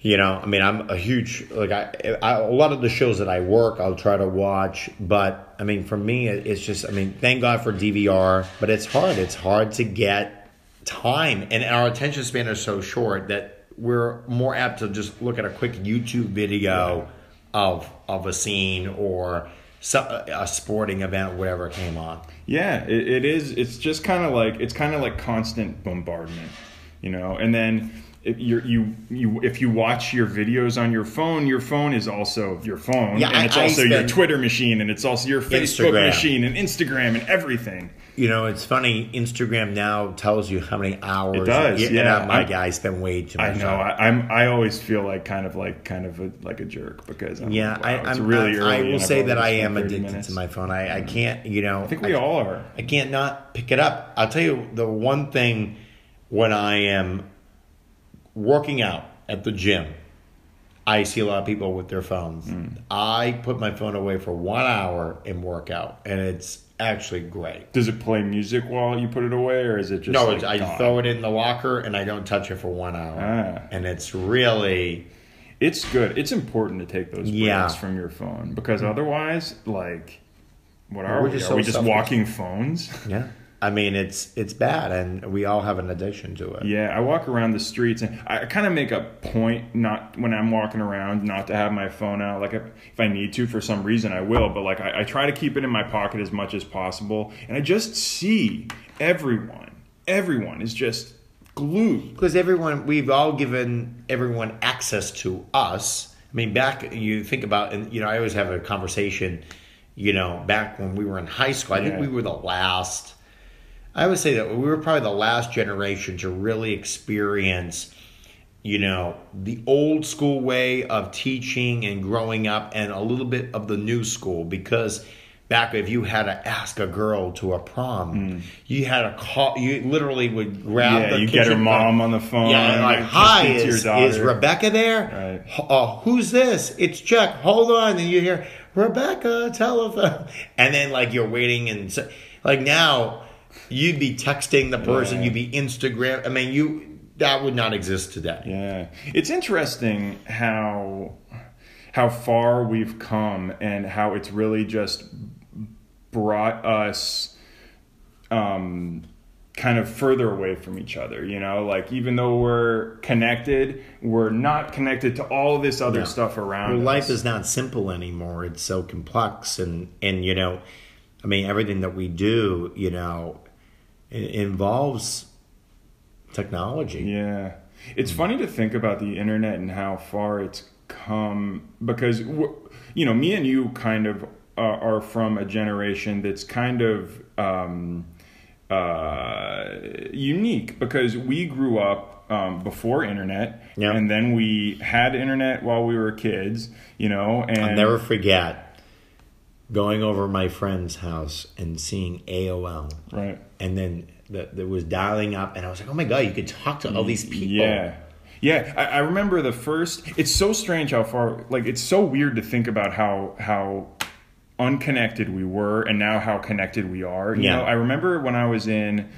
[SPEAKER 2] you know, I mean, I'm a huge like I, I a lot of the shows that I work, I'll try to watch, but I mean, for me, it's just, I mean, thank God for DVR, but it's hard. It's hard to get time, and our attention span is so short that we're more apt to just look at a quick YouTube video of of a scene or so, a sporting event, whatever came on.
[SPEAKER 1] Yeah, it, it is. It's just kind of like it's kind of like constant bombardment, you know. And then if you're, you you if you watch your videos on your phone, your phone is also your phone,
[SPEAKER 2] Yeah,
[SPEAKER 1] and it's
[SPEAKER 2] I
[SPEAKER 1] also your
[SPEAKER 2] spend-
[SPEAKER 1] Twitter machine, and it's also your Facebook
[SPEAKER 2] Instagram.
[SPEAKER 1] machine, and Instagram, and everything.
[SPEAKER 2] You know, it's funny. Instagram now tells you how many hours.
[SPEAKER 1] It does,
[SPEAKER 2] And uh,
[SPEAKER 1] yeah.
[SPEAKER 2] I'm- I spend way too
[SPEAKER 1] I know.
[SPEAKER 2] time.
[SPEAKER 1] I, I'm. I always feel like kind of like kind of a, like a jerk because I'm,
[SPEAKER 2] Yeah,
[SPEAKER 1] wow,
[SPEAKER 2] I,
[SPEAKER 1] it's
[SPEAKER 2] I'm,
[SPEAKER 1] really
[SPEAKER 2] I,
[SPEAKER 1] early.
[SPEAKER 2] I will say that I am addicted
[SPEAKER 1] minutes.
[SPEAKER 2] to my phone. I, I mm. can't, you know.
[SPEAKER 1] I think we all are.
[SPEAKER 2] I can't not pick it up. I'll tell you the one thing when I am working out at the gym, I see a lot of people with their phones.
[SPEAKER 1] Hmm.
[SPEAKER 2] I put my phone away for one hour and work out, and it's actually great.
[SPEAKER 1] Does it play music while you put it away, or is it just
[SPEAKER 2] No,
[SPEAKER 1] like
[SPEAKER 2] it's, I
[SPEAKER 1] gone?
[SPEAKER 2] throw it in the locker and I don't touch it for one hour,
[SPEAKER 1] Ah.
[SPEAKER 2] and it's really
[SPEAKER 1] It's good. It's important to take those breaks
[SPEAKER 2] Yeah.
[SPEAKER 1] from your phone because otherwise, like, what are
[SPEAKER 2] We're
[SPEAKER 1] we?
[SPEAKER 2] just
[SPEAKER 1] are
[SPEAKER 2] so
[SPEAKER 1] we just walking phones?
[SPEAKER 2] yeah. <laughs> I mean, it's it's bad, and we all have an addiction to it.
[SPEAKER 1] yeah, I walk around the streets and I kind of make a point not when I'm walking around not to have my phone out. Like if, if I need to for some reason, I will. But like I, I try to keep it in my pocket as much as possible, and I just see everyone. Everyone is just glued.
[SPEAKER 2] Because everyone, we've all given everyone access to us. I mean, back you think about, and you know, I always have a conversation. You know, back when we were in high school, I think we were the last. I would say that we were probably the last generation to really experience, you know, the old school way of teaching and growing up, and a little bit of the new school. Because back if you had to ask a girl to a prom, you had to call. You literally would grab.
[SPEAKER 1] Yeah,
[SPEAKER 2] the
[SPEAKER 1] you get her mom
[SPEAKER 2] phone.
[SPEAKER 1] on the phone.
[SPEAKER 2] Yeah, like, hi,
[SPEAKER 1] speak to your
[SPEAKER 2] is,
[SPEAKER 1] daughter."
[SPEAKER 2] is Rebecca there?
[SPEAKER 1] Right.
[SPEAKER 2] H- Uh, who's this? It's Chuck. Hold on. And you hear, Rebecca, telephone. <laughs> And then, like, you're waiting. And so, like, now, you'd be texting the person,
[SPEAKER 1] Yeah.
[SPEAKER 2] you'd be Instagram. I mean, you that would not exist today.
[SPEAKER 1] Yeah, it's interesting how how far we've come and how it's really just brought us um, kind of further away from each other. You know, like even though we're connected, we're not connected to all this other
[SPEAKER 2] Yeah.
[SPEAKER 1] stuff around.
[SPEAKER 2] Well,
[SPEAKER 1] us.
[SPEAKER 2] life is not simple anymore. It's so complex, and and you know, I mean, everything that we do, you know, involves technology.
[SPEAKER 1] Yeah. It's funny to think about the internet and how far it's come because, you know, me and you kind of uh, are from a generation that's kind of um, uh, unique because we grew up um, before internet
[SPEAKER 2] Yeah.
[SPEAKER 1] and then we had internet while we were kids, you know, and
[SPEAKER 2] I'll never forget going over my friend's house and seeing AOL,
[SPEAKER 1] right.
[SPEAKER 2] and then that that was dialing up, and I was like, oh my god, you could talk to all these people.
[SPEAKER 1] Yeah. Yeah, I, I remember the first. It's so strange how far, like, it's so weird to think about how how unconnected we were, and now how connected we are. You
[SPEAKER 2] Yeah.
[SPEAKER 1] know, I remember when I was in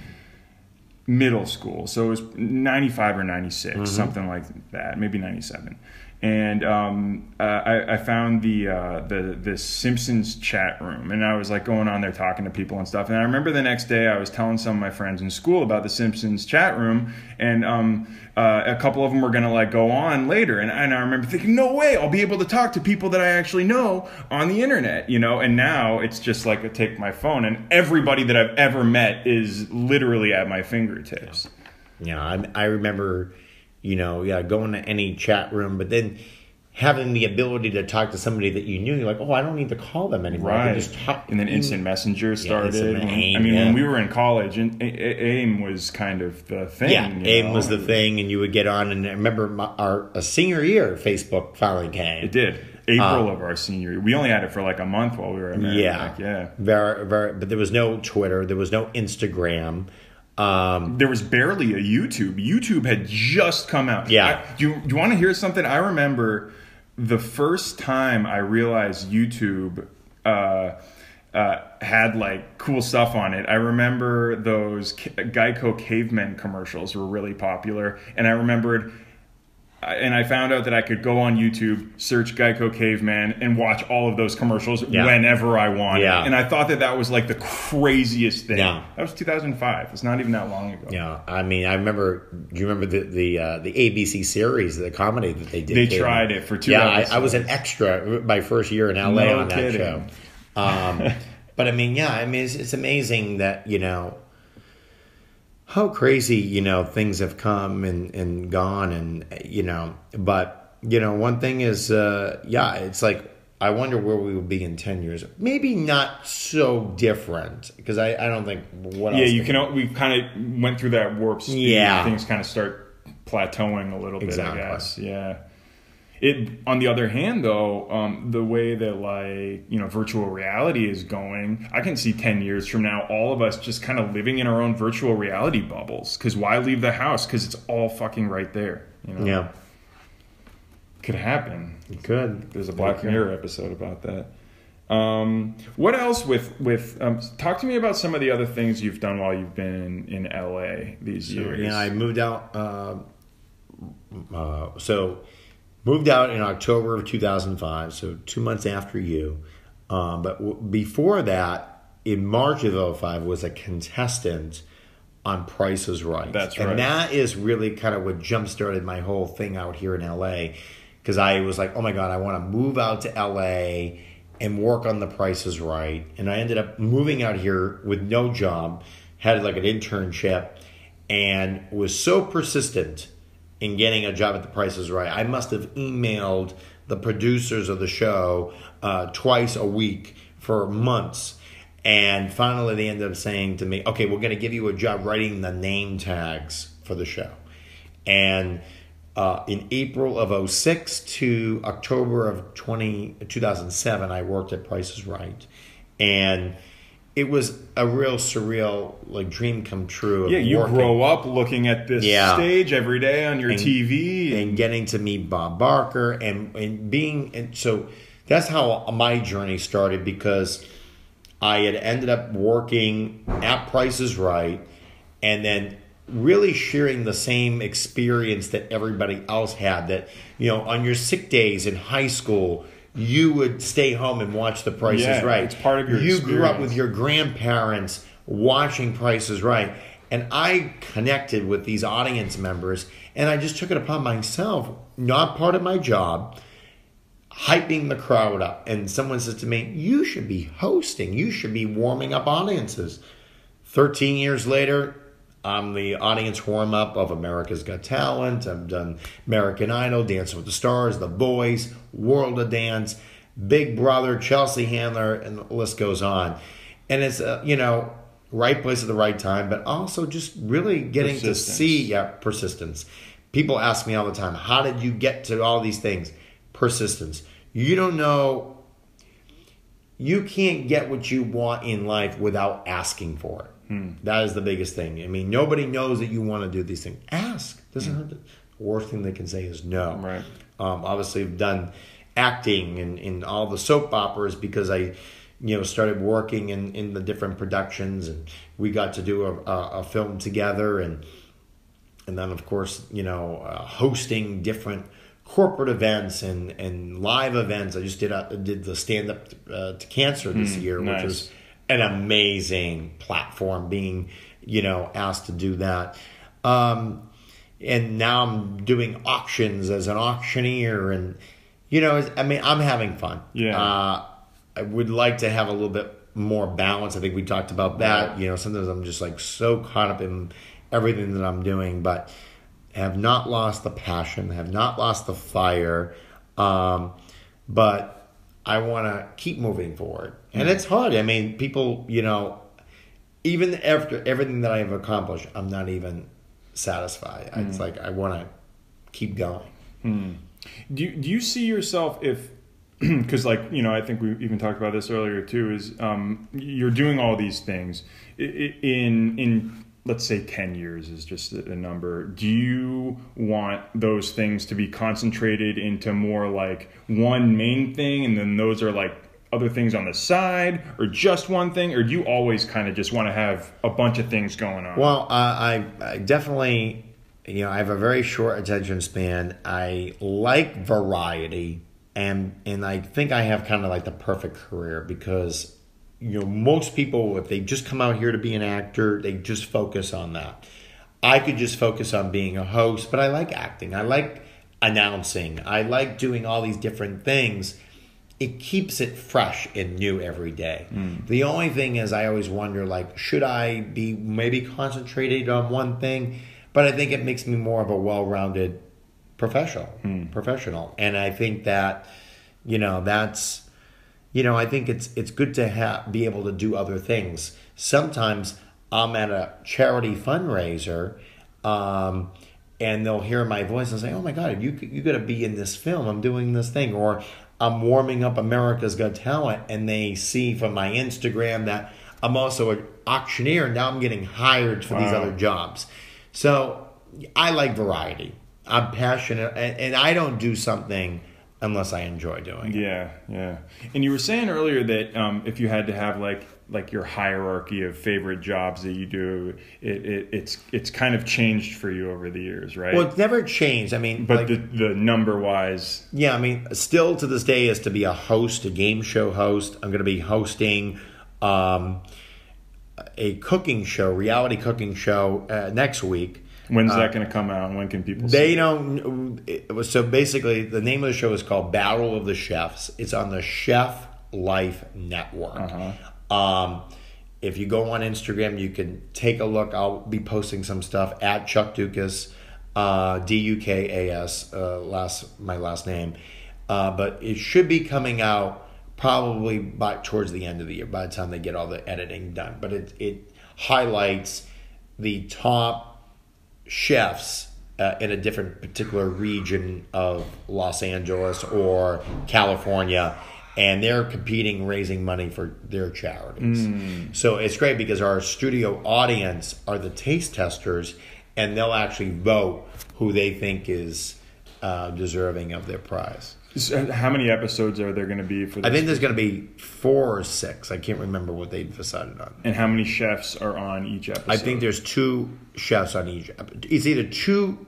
[SPEAKER 1] middle school, so it was ninety five or ninety
[SPEAKER 2] Mm-hmm.
[SPEAKER 1] something like that, maybe ninety seven. And um, uh, I, I found the uh, the the Simpsons chat room, and I was like going on there talking to people and stuff. And I remember the next day I was telling some of my friends in school about the Simpsons chat room, and um, uh, a couple of them were gonna like go on later. And, and I remember thinking, no way, I'll be able to talk to people that I actually know on the internet, you know. And now it's just like I take my phone, and everybody that I've ever met is literally at my fingertips.
[SPEAKER 2] Yeah, I, I remember, you know, yeah, going to any chat room, but then having the ability to talk to somebody that you knew, you're like, oh, I don't need to call them anymore. I
[SPEAKER 1] Right.
[SPEAKER 2] can just talk.
[SPEAKER 1] And then Instant Messenger started.
[SPEAKER 2] Instant AIM,
[SPEAKER 1] I mean,
[SPEAKER 2] yeah.
[SPEAKER 1] when we were in college, and AIM was kind of the thing.
[SPEAKER 2] Yeah, AIM
[SPEAKER 1] know?
[SPEAKER 2] was the thing, and you would get on. And I remember my, our a senior year, Facebook finally came.
[SPEAKER 1] It did. April um, of our senior year. We only had it for like a month while we were at
[SPEAKER 2] Yeah,
[SPEAKER 1] Yeah.
[SPEAKER 2] very, very. But there was no Twitter, there was no Instagram. Um,
[SPEAKER 1] There was barely a YouTube. YouTube had just come out.
[SPEAKER 2] Yeah.
[SPEAKER 1] I, do you, you want to hear something? I remember the first time I realized YouTube uh, uh, had like cool stuff on it. I remember those Geico cavemen commercials were really popular, and I remembered. And I found out that I could go on YouTube, search Geico Caveman, and watch all of those commercials
[SPEAKER 2] Yeah.
[SPEAKER 1] whenever I wanted.
[SPEAKER 2] Yeah.
[SPEAKER 1] And I thought that that was like the craziest thing.
[SPEAKER 2] Yeah.
[SPEAKER 1] That was 2005. It's not even that long ago.
[SPEAKER 2] yeah, I mean, I remember. Do you remember the the uh, the ABC series, the comedy that they did?
[SPEAKER 1] They tried it for two
[SPEAKER 2] Yeah, I, I was an extra my first year in LA
[SPEAKER 1] No
[SPEAKER 2] on that
[SPEAKER 1] kidding.
[SPEAKER 2] show. Um, <laughs> but I mean, yeah, I mean, it's, it's amazing that you know how crazy you know things have come and and gone, and you know, but you know, one thing is, uh, yeah, it's like. I wonder where we will be in ten years. Maybe not so different because I, I don't think what
[SPEAKER 1] Yeah,
[SPEAKER 2] else
[SPEAKER 1] you
[SPEAKER 2] can-
[SPEAKER 1] can. We kind of went through that warp speed.
[SPEAKER 2] Yeah.
[SPEAKER 1] things kind of start plateauing a little bit.
[SPEAKER 2] Exactly.
[SPEAKER 1] I guess. Yeah. It. On the other hand, though, um, the way that like you know virtual reality is going, I can see ten years from now, all of us just kind of living in our own virtual reality bubbles. Because why leave the house? Because it's all fucking right there. You know?
[SPEAKER 2] Yeah,
[SPEAKER 1] could happen.
[SPEAKER 2] Could.
[SPEAKER 1] There's a Black Mirror episode about that. Um, what else with with um, talk to me about some of the other things you've done while you've been in, in LA these years.
[SPEAKER 2] Yeah, I moved out. Uh, uh, so moved out in October of 2005. So two months after you. Um, but w- before that, in March of 05, was a contestant on Price is Right.
[SPEAKER 1] That's right.
[SPEAKER 2] and that is really kind of what jump started my whole thing out here in LA. Because I was like, oh my god, I want to move out to LA and work on the Price is Right. And I ended up moving out here with no job, had like an internship, and was so persistent in getting a job at the Price is Right. I must have emailed the producers of the show uh, twice a week for months. And finally, they ended up saying to me, okay, we're going to give you a job writing the name tags for the show. And uh, in April of 06 to October of 20, 2007, I worked at Price is Right. And it was a real surreal like dream come true.
[SPEAKER 1] Yeah, you
[SPEAKER 2] working
[SPEAKER 1] grow up looking at this
[SPEAKER 2] Yeah.
[SPEAKER 1] stage every day on your
[SPEAKER 2] And-
[SPEAKER 1] TV.
[SPEAKER 2] and getting to meet Bob Barker and, and being and so that's how my journey started because I had ended up working at Prices Right and then really sharing the same experience that everybody else had that you know on your sick days in high school you would stay home and watch the prices
[SPEAKER 1] Yeah,
[SPEAKER 2] right
[SPEAKER 1] it's part of your
[SPEAKER 2] you grew up with your grandparents watching Price is Right. And I connected with these audience members, and I just took it upon myself, not part of my job, hyping the crowd up. And someone says to me, You should be hosting, you should be warming up audiences. 13 years later, I'm the audience warm up of America's Got Talent. I've done American Idol, Dancing with the Stars, The Voice, World of Dance, Big Brother, Chelsea Handler, and the list goes on. And it's, uh, you know, right place at the right time, but also just really getting to see, yeah, persistence. People ask me all the time, how did you get to all these things? Persistence. You don't know, you can't get what you want in life without asking for it. Hmm. That is the biggest thing. I mean, nobody knows that you want to do these things. Ask. Doesn't hmm. hurt. The worst thing they can say is no.
[SPEAKER 1] Right.
[SPEAKER 2] Um, obviously, I've done acting and in all the soap operas because I you know started working in, in the different productions and we got to do a, a, a film together and and then of course you know uh, hosting different corporate events and and live events i just did a, did the stand up uh, to cancer this mm, year nice. which was an amazing platform being you know asked to do that um, and now i'm doing auctions as an auctioneer and you know i mean i'm having fun
[SPEAKER 1] yeah uh,
[SPEAKER 2] I would like to have a little bit more balance. I think we talked about that. You know, sometimes I'm just like so caught up in everything that I'm doing, but have not lost the passion, have not lost the fire. Um, but I want to keep moving forward. And it's hard. I mean, people, you know, even after everything that I have accomplished, I'm not even satisfied. Mm. It's like I want to keep going.
[SPEAKER 1] Mm. Do you, do you see yourself if <clears throat> because like you know i think we even talked about this earlier too is um, you're doing all these things in in let's say 10 years is just a number do you want those things to be concentrated into more like one main thing and then those are like other things on the side or just one thing or do you always kind of just want to have a bunch of things going on
[SPEAKER 2] well uh, I, I definitely you know i have a very short attention span i like variety and and I think I have kind of like the perfect career because you know most people if they just come out here to be an actor they just focus on that. I could just focus on being a host, but I like acting. I like announcing. I like doing all these different things. It keeps it fresh and new every day. Mm. The only thing is I always wonder like should I be maybe concentrated on one thing? But I think it makes me more of a well-rounded professional, hmm. professional. And I think that, you know, that's, you know, I think it's it's good to have be able to do other things. Sometimes I'm at a charity fundraiser, um, and they'll hear my voice and say, "Oh my God, you you got to be in this film. I'm doing this thing," or I'm warming up America's Got Talent, and they see from my Instagram that I'm also an auctioneer. Now I'm getting hired for wow. these other jobs. So I like variety. I'm passionate, and, and I don't do something unless I enjoy doing it.
[SPEAKER 1] Yeah, yeah. And you were saying earlier that um, if you had to have like like your hierarchy of favorite jobs that you do, it, it, it's it's kind of changed for you over the years, right?
[SPEAKER 2] Well, it's never changed. I mean,
[SPEAKER 1] but like, the the number wise,
[SPEAKER 2] yeah. I mean, still to this day is to be a host, a game show host. I'm going to be hosting. Um, a cooking show, reality cooking show uh, next week
[SPEAKER 1] When's uh, that going to come out? And when can people?
[SPEAKER 2] They don't. so basically, the name of the show is called Battle of the Chefs. It's on the Chef Life Network. Uh-huh. Um, if you go on Instagram, you can take a look. I'll be posting some stuff at Chuck Dukas, uh, D U K A S, uh, last my last name. Uh, but it should be coming out probably by towards the end of the year, by the time they get all the editing done. But it it highlights the top chefs uh, in a different particular region of Los Angeles or California, and they're competing, raising money for their charities. Mm. So it's great because our studio audience are the taste testers, and they'll actually vote who they think is uh, deserving of their prize.
[SPEAKER 1] So how many episodes are there going to be for?
[SPEAKER 2] This? I think there's going to be four or six. I can't remember what they decided on.
[SPEAKER 1] And how many chefs are on each episode?
[SPEAKER 2] I think there's two chefs on each. Episode. It's either two.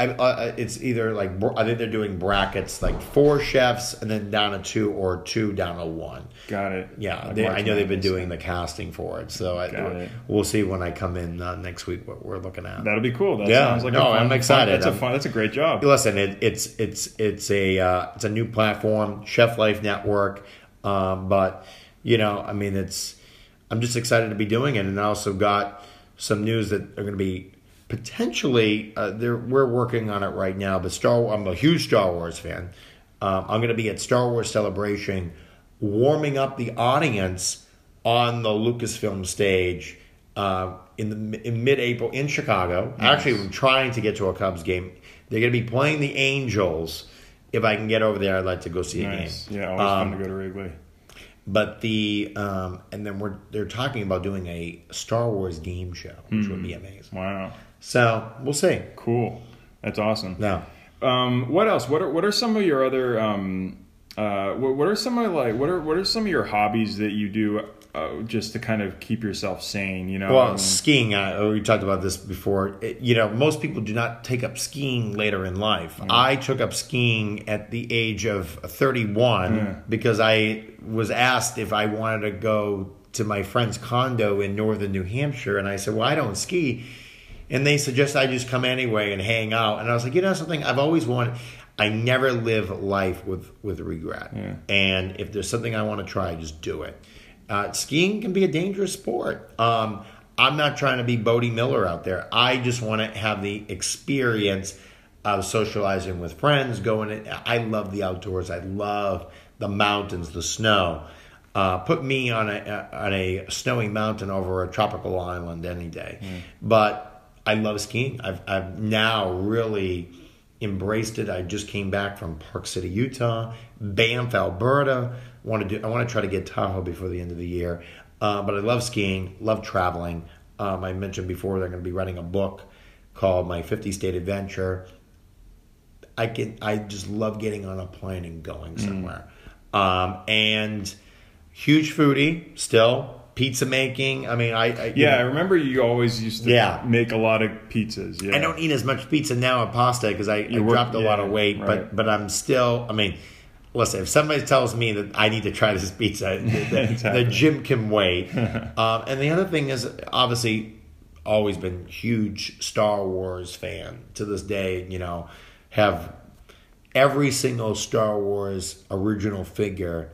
[SPEAKER 2] I, uh, it's either like I think they're doing brackets like four chefs and then down a two or two down a one.
[SPEAKER 1] Got it.
[SPEAKER 2] Yeah,
[SPEAKER 1] Like
[SPEAKER 2] they, I know they've been doing the casting for it, so I,
[SPEAKER 1] it.
[SPEAKER 2] we'll see when I come in uh, next week what we're looking at.
[SPEAKER 1] That'll be cool. That
[SPEAKER 2] Yeah,
[SPEAKER 1] sounds like
[SPEAKER 2] no,
[SPEAKER 1] a fun,
[SPEAKER 2] I'm
[SPEAKER 1] fun-
[SPEAKER 2] excited.
[SPEAKER 1] that's a
[SPEAKER 2] I'm-
[SPEAKER 1] fun. That's a great job.
[SPEAKER 2] Listen, it, it's it's it's a uh, it's a new platform, Chef Life Network, um, but you know, I mean, it's I'm just excited to be doing it, and I also got some news that are going to be potentially uh, there. We're working on it right now, but Star I'm a huge Star Wars fan. Um, I'm going to be at Star Wars Celebration, warming up the audience on the Lucasfilm stage uh, in the in mid-April in Chicago. Actually, I'm trying to get to a Cubs game. They're going to be playing the Angels. If I can get over there, I'd like to go see a game.
[SPEAKER 1] Yeah, always
[SPEAKER 2] Um,
[SPEAKER 1] fun to go to Wrigley.
[SPEAKER 2] But the um, and then we're they're talking about doing a Star Wars game show, which would be amazing.
[SPEAKER 1] Wow,
[SPEAKER 2] So we'll see.
[SPEAKER 1] cool. That's awesome.
[SPEAKER 2] No,
[SPEAKER 1] Um, what else? What are what are some of your other um, uh, what, what are some of like what are what are some of your hobbies that you do uh, just to kind of keep yourself sane? You know,
[SPEAKER 2] well, skiing. Uh, we talked about this before. It- you know, most people do not take up skiing later in life. I took up skiing at the age of 31
[SPEAKER 1] Yeah.
[SPEAKER 2] because I was asked if I wanted to go to my friend's condo in northern New Hampshire, and I said, "Well, I don't ski." And they suggest I just come anyway and hang out. And I was like, you know something? I've always wanted. I never live life with with regret.
[SPEAKER 1] Yeah.
[SPEAKER 2] And if there's something I want to try, just do it. Uh, skiing can be a dangerous sport. Um, I'm not trying to be Bode Miller out there. I just want to have the experience of socializing with friends. Going, in, I love the outdoors. I love the mountains, the snow. Uh, put me on a on a snowy mountain over a tropical island any day. But I love skiing. I've I've now really embraced it. I just came back from Park City, Utah, Banff, Alberta. Want to do? I want to try to get Tahoe before the end of the year. Uh, but I love skiing. Love traveling. Um, I mentioned before they're going to be writing a book called My 50 State Adventure. I can. I just love getting on a plane and going somewhere. Um, and huge foodie still. Pizza making. I mean, I, I
[SPEAKER 1] yeah, I remember you always used to
[SPEAKER 2] Yeah.
[SPEAKER 1] make a lot of pizzas. Yeah,
[SPEAKER 2] I don't eat as much pizza now and pasta because I, I
[SPEAKER 1] work-
[SPEAKER 2] dropped a lot of weight,
[SPEAKER 1] right.
[SPEAKER 2] but but I'm still. I mean, listen, if somebody tells me that I need to try this pizza, <laughs> the, the, <laughs>
[SPEAKER 1] It's
[SPEAKER 2] the
[SPEAKER 1] happening.
[SPEAKER 2] gym can wait. <laughs> um, and the other thing is, obviously, always been huge Star Wars fan to this day. You know, have every single Star Wars original figure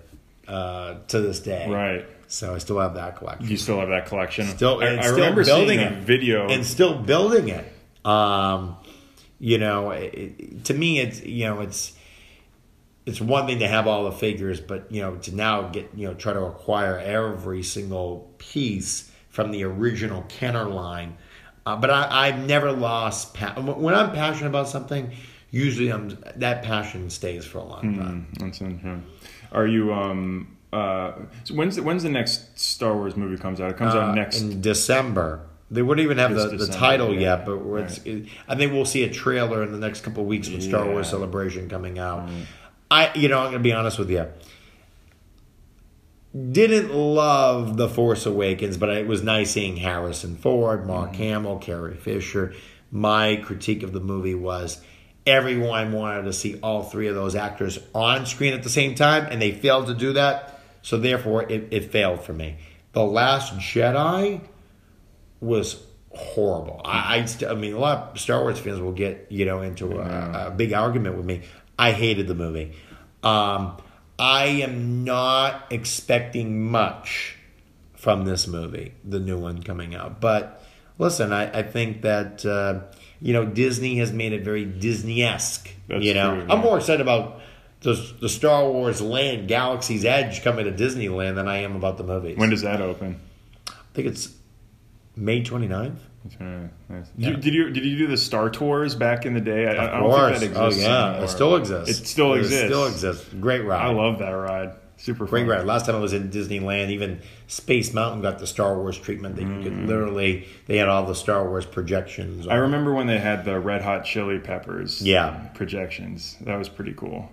[SPEAKER 2] uh, to this day.
[SPEAKER 1] Right.
[SPEAKER 2] So I still have that collection.
[SPEAKER 1] You still have that collection.
[SPEAKER 2] Still,
[SPEAKER 1] I, I
[SPEAKER 2] still
[SPEAKER 1] remember
[SPEAKER 2] building
[SPEAKER 1] seeing a video.
[SPEAKER 2] and still building it. Um, you know, it, it- to me, it's you know, it's it's one thing to have all the figures, but you know, to now get you know try to acquire every single piece from the original Kenner line. Uh, but I, I've never lost pa- when I'm passionate about something. Usually, I'm that passion stays for a long time.
[SPEAKER 1] Mm, that's interesting. Are you um uh so when's the, when's the next Star Wars movie comes out? It comes
[SPEAKER 2] Uh,
[SPEAKER 1] out next.
[SPEAKER 2] in December. They wouldn't even have the, the title
[SPEAKER 1] yeah.
[SPEAKER 2] yet, but it's, it, I think we'll see a trailer in the next couple of weeks with Star Wars Celebration coming out. I, you know, I'm going to be honest with you. Didn't love The Force Awakens, but it was nice seeing Harrison Ford, Mark
[SPEAKER 1] Mm-hmm.
[SPEAKER 2] Hamill, Carrie Fisher. My critique of the movie was everyone wanted to see all three of those actors on screen at the same time, and they failed to do that. So therefore, it, it failed for me. The Last Jedi was horrible. I, I, st- I mean, a lot of Star Wars fans will get you know into a, a big argument with me. I hated the movie. Um, I am not expecting much from this movie, the new one coming out. But listen, I, I think that uh, you know Disney has made it very Disney-esque. You know,
[SPEAKER 1] true,
[SPEAKER 2] I'm more excited about the, the Star Wars land, Galaxy's Edge coming to Disneyland than I am about the movies.
[SPEAKER 1] when does that open?
[SPEAKER 2] I think it's May 29th.
[SPEAKER 1] That's right. Nice.
[SPEAKER 2] Yeah.
[SPEAKER 1] Did, you, did you did you do the Star Tours back in the day? I, I
[SPEAKER 2] Of
[SPEAKER 1] don't
[SPEAKER 2] course.
[SPEAKER 1] think that
[SPEAKER 2] oh, yeah.
[SPEAKER 1] anymore.
[SPEAKER 2] It still exists.
[SPEAKER 1] It still
[SPEAKER 2] It
[SPEAKER 1] exists.
[SPEAKER 2] still exists. Great ride.
[SPEAKER 1] I love that ride. Super
[SPEAKER 2] Great
[SPEAKER 1] fun.
[SPEAKER 2] ride. Last time I was in Disneyland, even Space Mountain got the Star Wars treatment. That you could literally, they had all the Star Wars projections.
[SPEAKER 1] Mm. I remember when they had the Red Hot Chili Peppers.
[SPEAKER 2] Yeah.
[SPEAKER 1] Projections. That was pretty cool.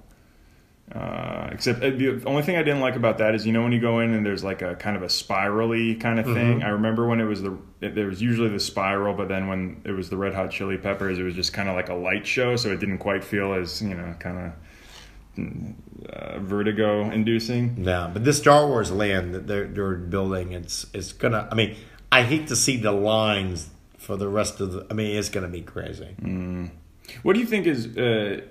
[SPEAKER 1] Uh, except uh, the only thing I didn't like about that is you know when you go in and there's like a kind of a spirally kind of thing. I remember when it was the it, there was usually the spiral, but then when it was the Red Hot Chili Peppers, it was just kind of like a light show, so it didn't quite feel as you know kind of uh, vertigo inducing.
[SPEAKER 2] Yeah, but this Star Wars land that they're, they're building, it's it's gonna. I mean, I hate to see the lines for the rest of the. I mean, it's gonna be crazy.
[SPEAKER 1] What do you think is uh,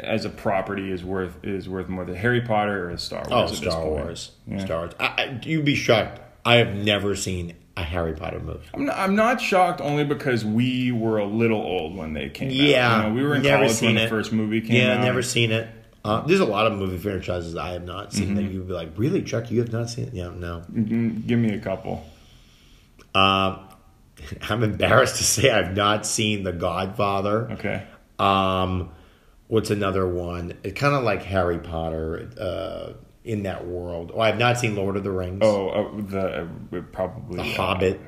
[SPEAKER 1] as a property is worth is worth more, than Harry Potter or Star Wars?
[SPEAKER 2] Oh,
[SPEAKER 1] at this
[SPEAKER 2] Star? Wars,
[SPEAKER 1] Yeah.
[SPEAKER 2] Star Wars. I, I, you'd be shocked. I have never seen a Harry Potter movie.
[SPEAKER 1] I'm not, I'm not shocked only because we were a little old when they came
[SPEAKER 2] Yeah,
[SPEAKER 1] out. You know, we were in
[SPEAKER 2] never
[SPEAKER 1] college when
[SPEAKER 2] seen
[SPEAKER 1] the first movie came
[SPEAKER 2] Yeah,
[SPEAKER 1] out.
[SPEAKER 2] never seen it. Uh, there's a lot of movie franchises I have not seen
[SPEAKER 1] Mm-hmm.
[SPEAKER 2] that you'd be like, really, Chuck? You have not seen it? Yeah, no.
[SPEAKER 1] Mm, Give me a couple.
[SPEAKER 2] Um, <laughs> I'm embarrassed to say I've not seen The Godfather.
[SPEAKER 1] Okay.
[SPEAKER 2] Um, what's another one? It's kind of like Harry Potter uh, in that world. Oh, I've not seen Lord of the Rings.
[SPEAKER 1] Oh, uh, the uh, probably
[SPEAKER 2] The
[SPEAKER 1] uh,
[SPEAKER 2] Hobbit.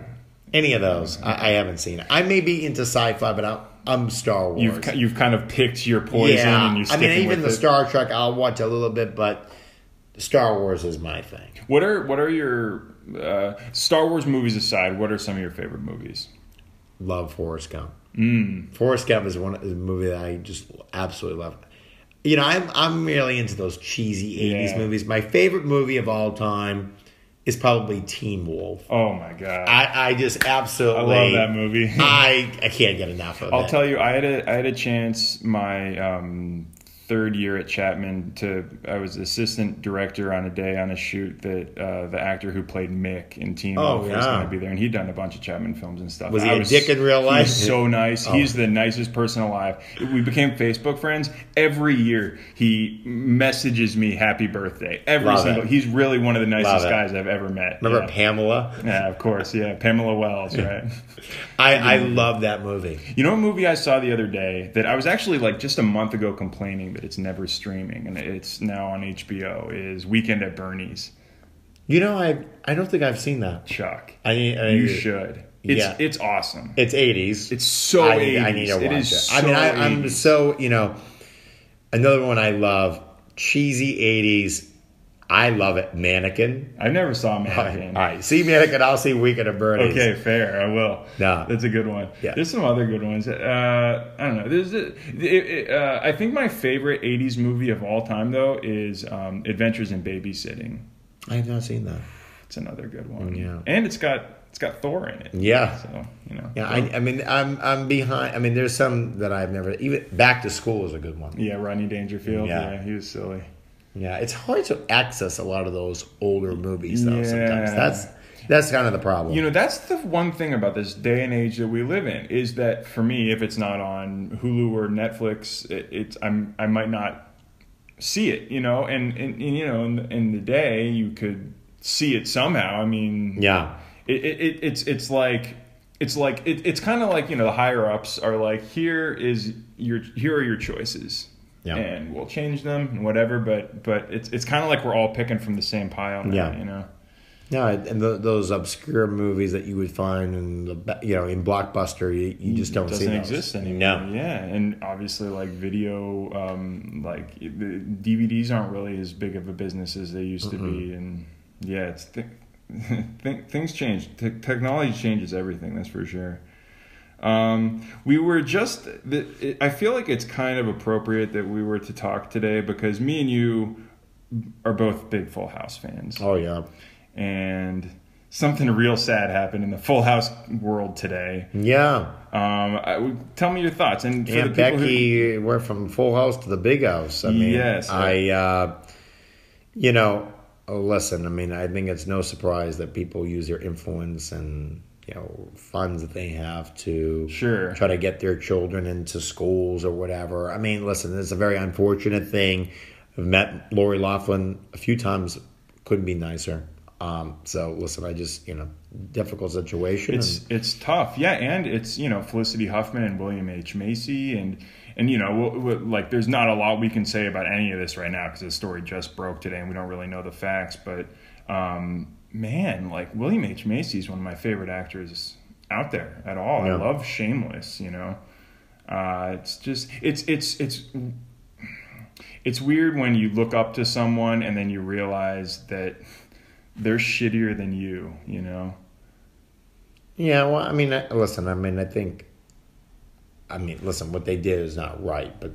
[SPEAKER 2] Any of those? I, I haven't seen. I may be into sci-fi, but I'm, I'm Star Wars.
[SPEAKER 1] You've you've kind of picked your poison
[SPEAKER 2] yeah,
[SPEAKER 1] and you're
[SPEAKER 2] I
[SPEAKER 1] sticking
[SPEAKER 2] mean, even the
[SPEAKER 1] it.
[SPEAKER 2] Star Trek, I'll watch a little bit, but Star Wars is my thing.
[SPEAKER 1] What are what are your uh, Star Wars movies aside? What are some of your favorite movies?
[SPEAKER 2] Love Forrest Gump.
[SPEAKER 1] Mm.
[SPEAKER 2] Forrest Gump is one is a movie that I just absolutely love. You know, I'm I'm really into those cheesy '80s
[SPEAKER 1] Yeah.
[SPEAKER 2] movies. My favorite movie of all time is probably Teen Wolf.
[SPEAKER 1] Oh my god,
[SPEAKER 2] I, I just
[SPEAKER 1] I
[SPEAKER 2] absolutely
[SPEAKER 1] love that movie. <laughs>
[SPEAKER 2] I I can't get enough of it.
[SPEAKER 1] I'll tell you, I had a I had a chance my um, third year at Chapman to I was assistant director on a day on a shoot that uh, the actor who played Mick in Teen
[SPEAKER 2] Oh,
[SPEAKER 1] Wolf was going to be there, and he'd done a bunch of Chapman films and stuff.
[SPEAKER 2] Was he
[SPEAKER 1] I
[SPEAKER 2] a dick in real life?
[SPEAKER 1] was so nice.
[SPEAKER 2] Oh.
[SPEAKER 1] He's the nicest person alive. We became Facebook friends. Every year he messages me happy birthday. Every
[SPEAKER 2] Love
[SPEAKER 1] single.
[SPEAKER 2] it.
[SPEAKER 1] He's really one of the nicest guys I've ever met.
[SPEAKER 2] Remember
[SPEAKER 1] yeah.
[SPEAKER 2] Pamela?
[SPEAKER 1] Yeah, of course. Yeah, Pamela Wells, right? <laughs>
[SPEAKER 2] I I love that movie.
[SPEAKER 1] You know, a movie I saw the other day that I was actually like just a month ago complaining that it's never streaming and it's now on HBO is Weekend at Bernie's.
[SPEAKER 2] You know, I I don't think I've seen that.
[SPEAKER 1] Chuck,
[SPEAKER 2] I, I
[SPEAKER 1] you should. It's
[SPEAKER 2] Yeah.
[SPEAKER 1] it's awesome.
[SPEAKER 2] It's '80s.
[SPEAKER 1] It's so
[SPEAKER 2] I,
[SPEAKER 1] 80s.
[SPEAKER 2] I need to watch
[SPEAKER 1] it
[SPEAKER 2] it.
[SPEAKER 1] is
[SPEAKER 2] I mean,
[SPEAKER 1] so
[SPEAKER 2] I, I'm so you know. Another one I love, cheesy '80s. I love it. Mannequin.
[SPEAKER 1] I never saw
[SPEAKER 2] All
[SPEAKER 1] mannequin.
[SPEAKER 2] All right, see Mannequin. I'll see Weekend of Birdies.
[SPEAKER 1] Okay, fair. I will.
[SPEAKER 2] Nah.
[SPEAKER 1] that's a good one.
[SPEAKER 2] Yeah.
[SPEAKER 1] There's some other good ones. Uh, I don't know. There's, a, it, it, uh, I think my favorite '80s movie of all time, though, is um, Adventures in Babysitting.
[SPEAKER 2] I have not seen that.
[SPEAKER 1] It's another good one.
[SPEAKER 2] Yeah.
[SPEAKER 1] and it's got it's got Thor in it.
[SPEAKER 2] Yeah.
[SPEAKER 1] So you know.
[SPEAKER 2] Yeah, I, I mean, I'm I'm behind. I mean, there's some that I've never even. Back to School is a good one.
[SPEAKER 1] Yeah, Rodney Dangerfield.
[SPEAKER 2] Yeah.
[SPEAKER 1] Yeah, he was silly.
[SPEAKER 2] Yeah, it's hard to access a lot of those older movies though. Sometimes
[SPEAKER 1] Yeah.
[SPEAKER 2] that's that's kind of the problem.
[SPEAKER 1] You know, that's the one thing about this day and age that we live in is that for me, if it's not on Hulu or Netflix, it, it's I'm I might not see it. You know, and, and, and you know, in the, in the day, you could see it somehow. I mean,
[SPEAKER 2] yeah,
[SPEAKER 1] it, it, it it's it's like it's like it, it's kind of like you know the higher ups are like here is your here are your choices
[SPEAKER 2] Yeah.
[SPEAKER 1] and we'll change them and whatever but but it's it's kind of like we're all picking from the same pile now,
[SPEAKER 2] Yeah.
[SPEAKER 1] you know
[SPEAKER 2] no, and the, those obscure movies that you would find in the you know in Blockbuster, you, you just don't see
[SPEAKER 1] doesn't
[SPEAKER 2] those.
[SPEAKER 1] exist anymore
[SPEAKER 2] No,
[SPEAKER 1] yeah and obviously like video um like the dvds aren't really as big of a business as they used to be and yeah it's th- <laughs> th- things change Te- technology changes everything that's for sure um, we were just i feel like it's kind of appropriate that we were to talk today because me and you are both big full house fans
[SPEAKER 2] oh yeah,
[SPEAKER 1] and something real sad happened in the full house world today
[SPEAKER 2] yeah.
[SPEAKER 1] um, I, tell me your thoughts. And for
[SPEAKER 2] Aunt
[SPEAKER 1] the people who,
[SPEAKER 2] Becky went from Full House to the Big House. I mean,
[SPEAKER 1] Yes.
[SPEAKER 2] I, uh, you know, oh, listen. I mean, I think it's no surprise that people use their influence and you know funds that they have to
[SPEAKER 1] Sure.
[SPEAKER 2] try to get their children into schools or whatever. I mean, listen, it's a very unfortunate thing. I've met Lori Laughlin a few times. Couldn't be nicer. Um, so listen, I just you know difficult situation.
[SPEAKER 1] it's
[SPEAKER 2] and-
[SPEAKER 1] it's tough, yeah, and it's you know Felicity Huffman and William H Macy, and and you know we'll, we'll- like there's not a lot we can say about any of this right now because the story just broke today and we don't really know the facts. But um, man, like William H Macy is one of my favorite actors out there at all.
[SPEAKER 2] Yeah.
[SPEAKER 1] I love Shameless, you know. Uh, it's just it's it's it's it's weird when you look up to someone and then you realize that they're shittier than you. You know.
[SPEAKER 2] Yeah, well, I mean, I- listen, I mean, I think, I mean, listen, what they did is not right, but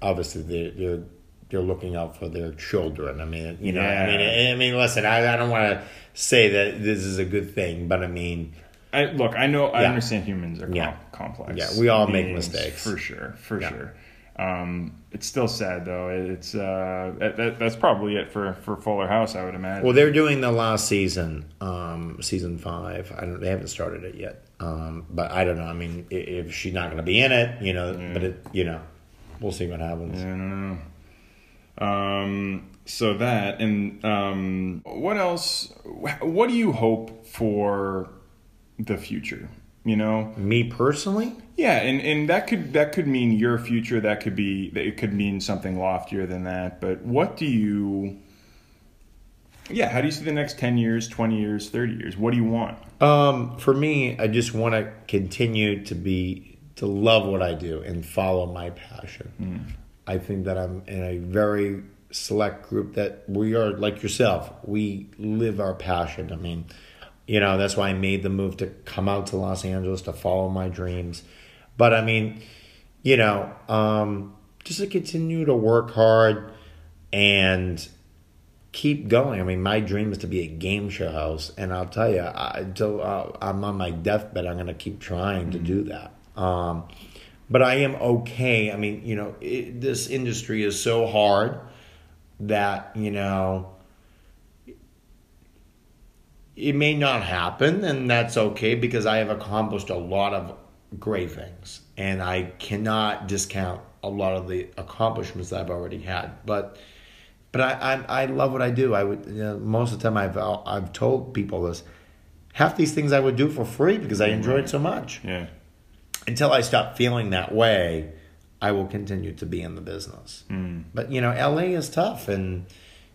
[SPEAKER 2] obviously they're they're they're looking out for their children. I mean, you know, I mean, I, I mean, listen, I, I don't want to say that this is a good thing, but I mean,
[SPEAKER 1] I, look, I know, I understand humans are com-
[SPEAKER 2] Yeah.
[SPEAKER 1] complex.
[SPEAKER 2] Yeah, we all make mistakes.
[SPEAKER 1] for sure, for
[SPEAKER 2] Yeah.
[SPEAKER 1] sure. Um, it's still sad though. It's uh, that, that, that's probably it for for Fuller House, I would imagine.
[SPEAKER 2] well, they're doing the last season, um, season five. I don't, they haven't started it yet, um, but I don't know. I mean, if she's not going to be in it, you know, but it, you know, we'll see what happens.
[SPEAKER 1] I don't know. Um, so that and um, what else? What do you hope for the future? You know,
[SPEAKER 2] Me personally,
[SPEAKER 1] yeah, and, and that could that could mean your future. That could be it could mean something loftier than that. But what do you? Yeah, how do you see the next ten years, twenty years, thirty years? What do you want?
[SPEAKER 2] Um, for me, I just want to continue to be to love what I do and follow my passion. I think that I'm in a very select group that we are like yourself. We live our passion. I mean, you know, that's why I made the move to come out to Los Angeles to follow my dreams. But I mean, you know, um, just to continue to work hard and keep going. I mean, my dream is to be a game show host, and I'll tell you, I, until uh, I'm on my deathbed, I'm going to keep trying to do that. Um, but I am okay. I mean, you know, it, this industry is so hard that you know it may not happen, and that's okay because I have accomplished a lot of great things, and I cannot discount a lot of the accomplishments that I've already had. But but I, I I love what I do. I would you know, most of the time I've I've told people this. Half these things I would do for free because I enjoy it so much.
[SPEAKER 1] Yeah,
[SPEAKER 2] Until I stop feeling that way, I will continue to be in the business. But you know, LA is tough, and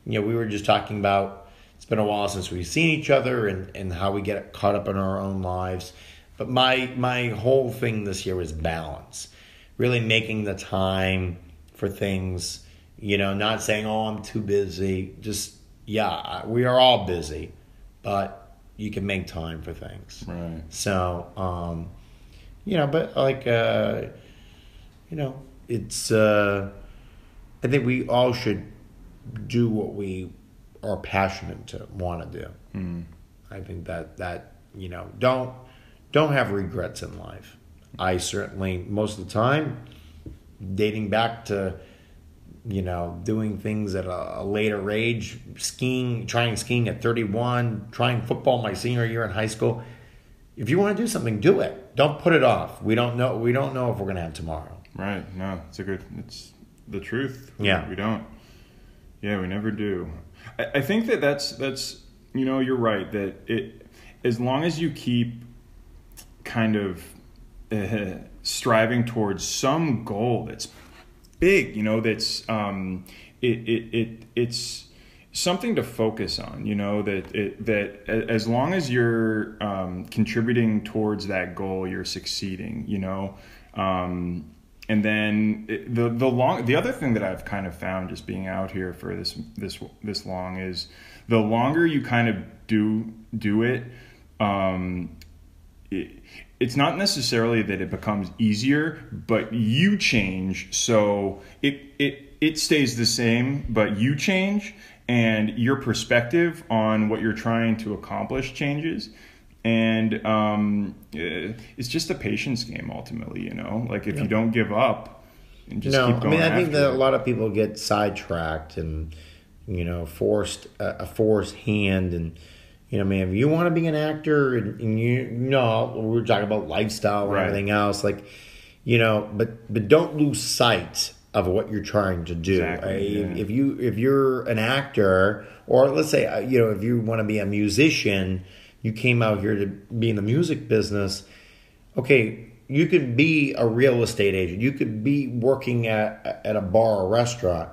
[SPEAKER 2] you know, we were just talking about. It's been a while since we've seen each other, and and how we get caught up in our own lives. But my my whole thing this year was balance, really making the time for things. You know, not saying, "Oh, I'm too busy." Just yeah, we are all busy, but you can make time for things.
[SPEAKER 1] right.
[SPEAKER 2] So, um, you know, but like, uh, you know, it's, uh, I think we all should do what we are passionate to want to do.
[SPEAKER 1] Mm.
[SPEAKER 2] I think that, that, you know, don't, don't have regrets in life. I certainly, most of the time, dating back to, you know, doing things at a, a later age, skiing, trying skiing at 31, trying football my senior year in high school. If you want to do something, do it. Don't put it off. We don't know. We don't know if we're going to have tomorrow.
[SPEAKER 1] Right. No, it's a good. It's the truth.
[SPEAKER 2] Yeah.
[SPEAKER 1] We don't. Yeah, we never do. I, I think that that's that's you know you're right that it as long as you keep kind of uh, striving towards some goal that's big, you know, that's um, it, it it it's something to focus on. You know that it that as long as you're um, contributing towards that goal, you're succeeding. You know. Um, and then it, the the long the other thing that I've kind of found just being out here for this this this long is the longer you kind of do do it, um, it, it's not necessarily that it becomes easier, but you change. So it it it stays the same, but you change, and your perspective on what you're trying to accomplish changes. And um, eh, it's just a patience game ultimately, you know. Like if you don't give up and just
[SPEAKER 2] no,
[SPEAKER 1] keep
[SPEAKER 2] I
[SPEAKER 1] going.
[SPEAKER 2] mean, I think that a lot of people get sidetracked and you know forced a, a forced hand and. You know, man, if you want to be an actor and, and you, you know, we we're talking about lifestyle and
[SPEAKER 1] Right.
[SPEAKER 2] everything else, like, you know, but but don't lose sight of what you're trying to do.
[SPEAKER 1] Exactly,
[SPEAKER 2] Uh,
[SPEAKER 1] yeah.
[SPEAKER 2] If you if you're an actor, or let's say uh, you know if you want to be a musician, you came out here to be in the music business. Okay, you could be a real estate agent. You could be working at at a bar or restaurant,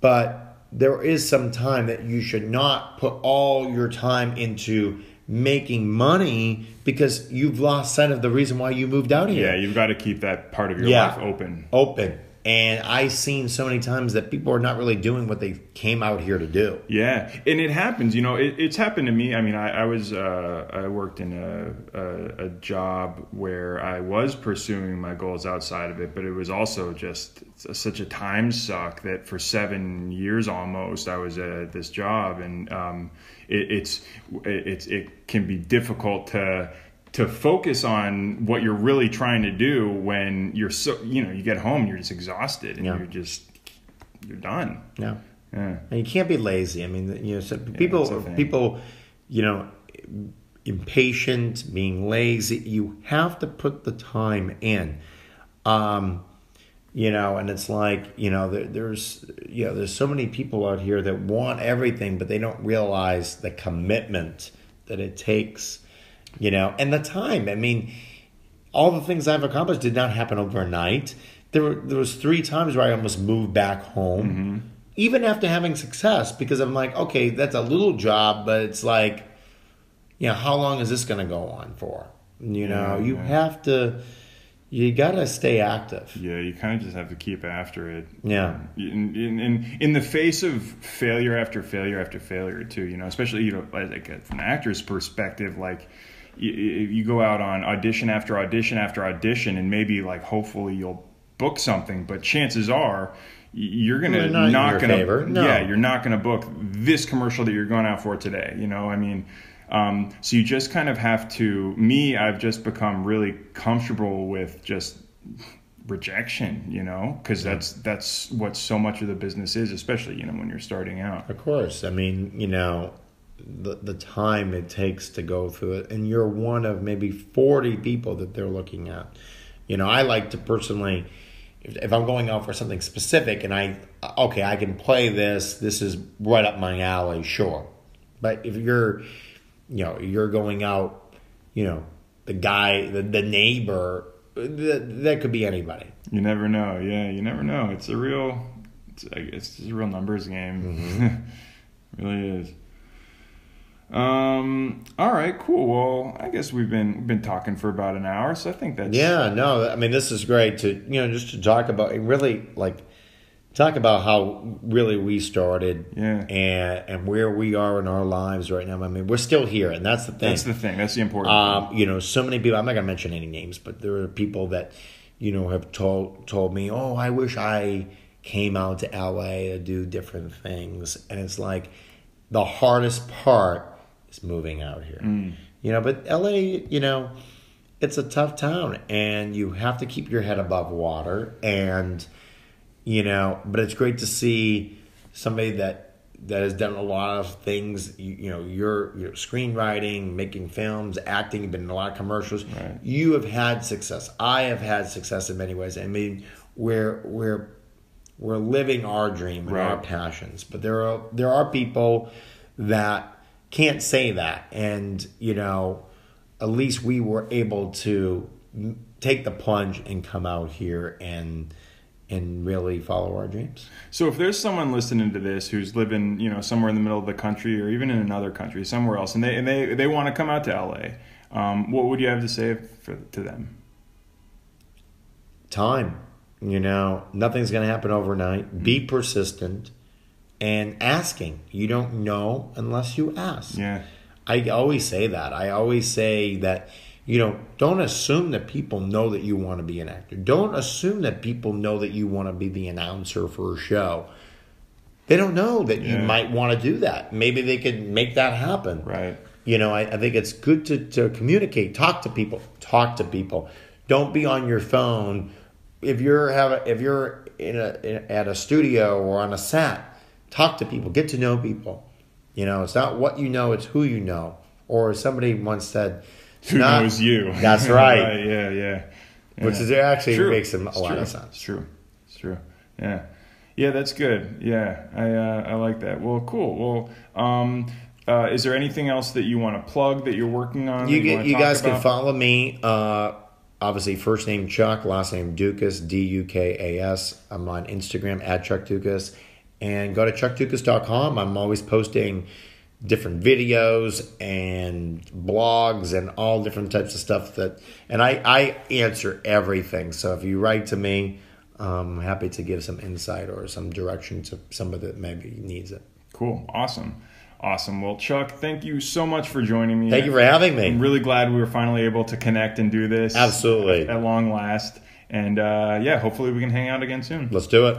[SPEAKER 2] but there is some time that you should not put all your time into making money because you've lost sight of the reason why you moved out here
[SPEAKER 1] yeah, you've got to keep that part of your
[SPEAKER 2] Yeah.
[SPEAKER 1] life open.
[SPEAKER 2] open And I've seen so many times that people are not really doing what they came out here to do.
[SPEAKER 1] Yeah, and it happens. You know, it, it's happened to me. I mean, I, I was uh, I worked in a, a, a job where I was pursuing my goals outside of it, but it was also just such a time suck that for seven years almost I was at this job, and um, it, it's it's it can be difficult to to focus on what you're really trying to do when you're so you know you get home you're just exhausted and
[SPEAKER 2] Yeah.
[SPEAKER 1] you're just you're done
[SPEAKER 2] Yeah.
[SPEAKER 1] yeah
[SPEAKER 2] And you can't be lazy. I mean, you know, so people,
[SPEAKER 1] thing.
[SPEAKER 2] people, you know, impatient, being lazy. You have to put the time in. Um, you know, and it's like, you know, there, there's, you know, there's so many people out here that want everything, but they don't realize the commitment that it takes, you know, and the time. I mean, all the things I've accomplished did not happen overnight. There were there was three times where I almost moved back home, mm-hmm. even after having success, because I'm like, okay, that's a little job, but it's like, you know, how long is this going to go on for? You know,
[SPEAKER 1] Yeah,
[SPEAKER 2] you
[SPEAKER 1] yeah.
[SPEAKER 2] have to, you got to stay active.
[SPEAKER 1] Yeah, you kind of just have to keep after it.
[SPEAKER 2] Yeah.
[SPEAKER 1] In, in, in, in the face of failure after failure after failure, too, you know, especially, you know, like from an actor's perspective, like you, you go out on audition after audition after audition, and maybe like hopefully you'll book something, but chances are you're gonna
[SPEAKER 2] Well, not
[SPEAKER 1] not gonna
[SPEAKER 2] favor, no.
[SPEAKER 1] yeah you're not gonna book this commercial that you're going out for today you know? I mean um, so you just kind of have to me i've just become really comfortable with just rejection you know? Because that's that's what so much of the business is especially you know when you're starting out.
[SPEAKER 2] Of course. I mean, you know, the the time it takes to go through it, and you're one of maybe forty people that they're looking at. You know, I like to personally, if, if I'm going out for something specific, and I okay, I can play this. This is right up my alley, sure. But if you're, you know, you're going out, you know, the guy, the, the neighbor, that, that could be anybody.
[SPEAKER 1] you never know yeah you never know it's a real it's, it's a real numbers game mm-hmm. <laughs> really is um all right cool well i guess we've been we've been talking for about an hour so i think that's
[SPEAKER 2] Yeah, no, I mean this is great to you know just to talk about really like talk about how really we started
[SPEAKER 1] Yeah.
[SPEAKER 2] and and where we are in our lives right now. I mean we're still here, and that's the thing.
[SPEAKER 1] that's the thing that's the important
[SPEAKER 2] Um, you know, so many people. I'm not gonna mention any names, but there are people that you know have told told me, "Oh, I wish I came out to LA to do different things," and it's like the hardest part is moving out here. Mm. You know, but LA, you know, it's a tough town, and you have to keep your head above water, and you know, but it's great to see somebody that that has done a lot of things. You, you know, you're, you're screenwriting, making films, acting. You've been in a lot of commercials.
[SPEAKER 1] Right.
[SPEAKER 2] You have had success. I have had success in many ways. I mean, we're we're we're living our dream and our passions. But there are there are people that can't say that, and you know, at least we were able to take the plunge and come out here and and really follow our dreams.
[SPEAKER 1] So if there's someone listening to this who's living, you know, somewhere in the middle of the country or even in another country, somewhere else, and they and they, they want to come out to LA, um, what would you have to say for, to them?
[SPEAKER 2] Time, you know, nothing's going to happen overnight. Be persistent and asking. You don't know unless you ask.
[SPEAKER 1] Yeah,
[SPEAKER 2] I always say that. I always say that, you know, don't assume that people know that you want to be an actor. Don't assume that people know that you want to be the announcer for a show. They don't know that you might want to do that. Maybe they could make that happen.
[SPEAKER 1] right.
[SPEAKER 2] You know, I, I think it's good to, to communicate, talk to people, talk to people. Don't be on your phone. If you're have a, if you're in a in, at a studio or on a set, talk to people, get to know people. You know, it's not what you know, it's who you know. Or somebody once said,
[SPEAKER 1] Who
[SPEAKER 2] not-
[SPEAKER 1] knows you? <laughs>
[SPEAKER 2] That's <laughs> right.
[SPEAKER 1] Yeah, yeah.
[SPEAKER 2] Which
[SPEAKER 1] Yeah.
[SPEAKER 2] is actually
[SPEAKER 1] True.
[SPEAKER 2] makes a
[SPEAKER 1] It's
[SPEAKER 2] lot
[SPEAKER 1] true.
[SPEAKER 2] of sense.
[SPEAKER 1] It's true. It's true. Yeah. Yeah, that's good. Yeah, I uh, I like that. Well, cool. Well, um, uh, is there anything else that you want to plug that you're working on?
[SPEAKER 2] You, you
[SPEAKER 1] talk
[SPEAKER 2] guys can follow me. Uh, obviously, first name Chuck, last name Dukas, D U K A S. I'm on Instagram at Chuck Dukas. And go to chuckdukas.com. I'm always posting different videos and blogs and all different types of stuff that and I, I answer everything. So if you write to me, I'm happy to give some insight or some direction to somebody that maybe needs it.
[SPEAKER 1] Cool. Awesome. Awesome. Well, Chuck, thank you so much for joining me.
[SPEAKER 2] Thank you for having me.
[SPEAKER 1] I'm really glad we were finally able to connect and do this.
[SPEAKER 2] Absolutely.
[SPEAKER 1] At long last. And uh, yeah, hopefully we can hang out again soon.
[SPEAKER 2] Let's do it.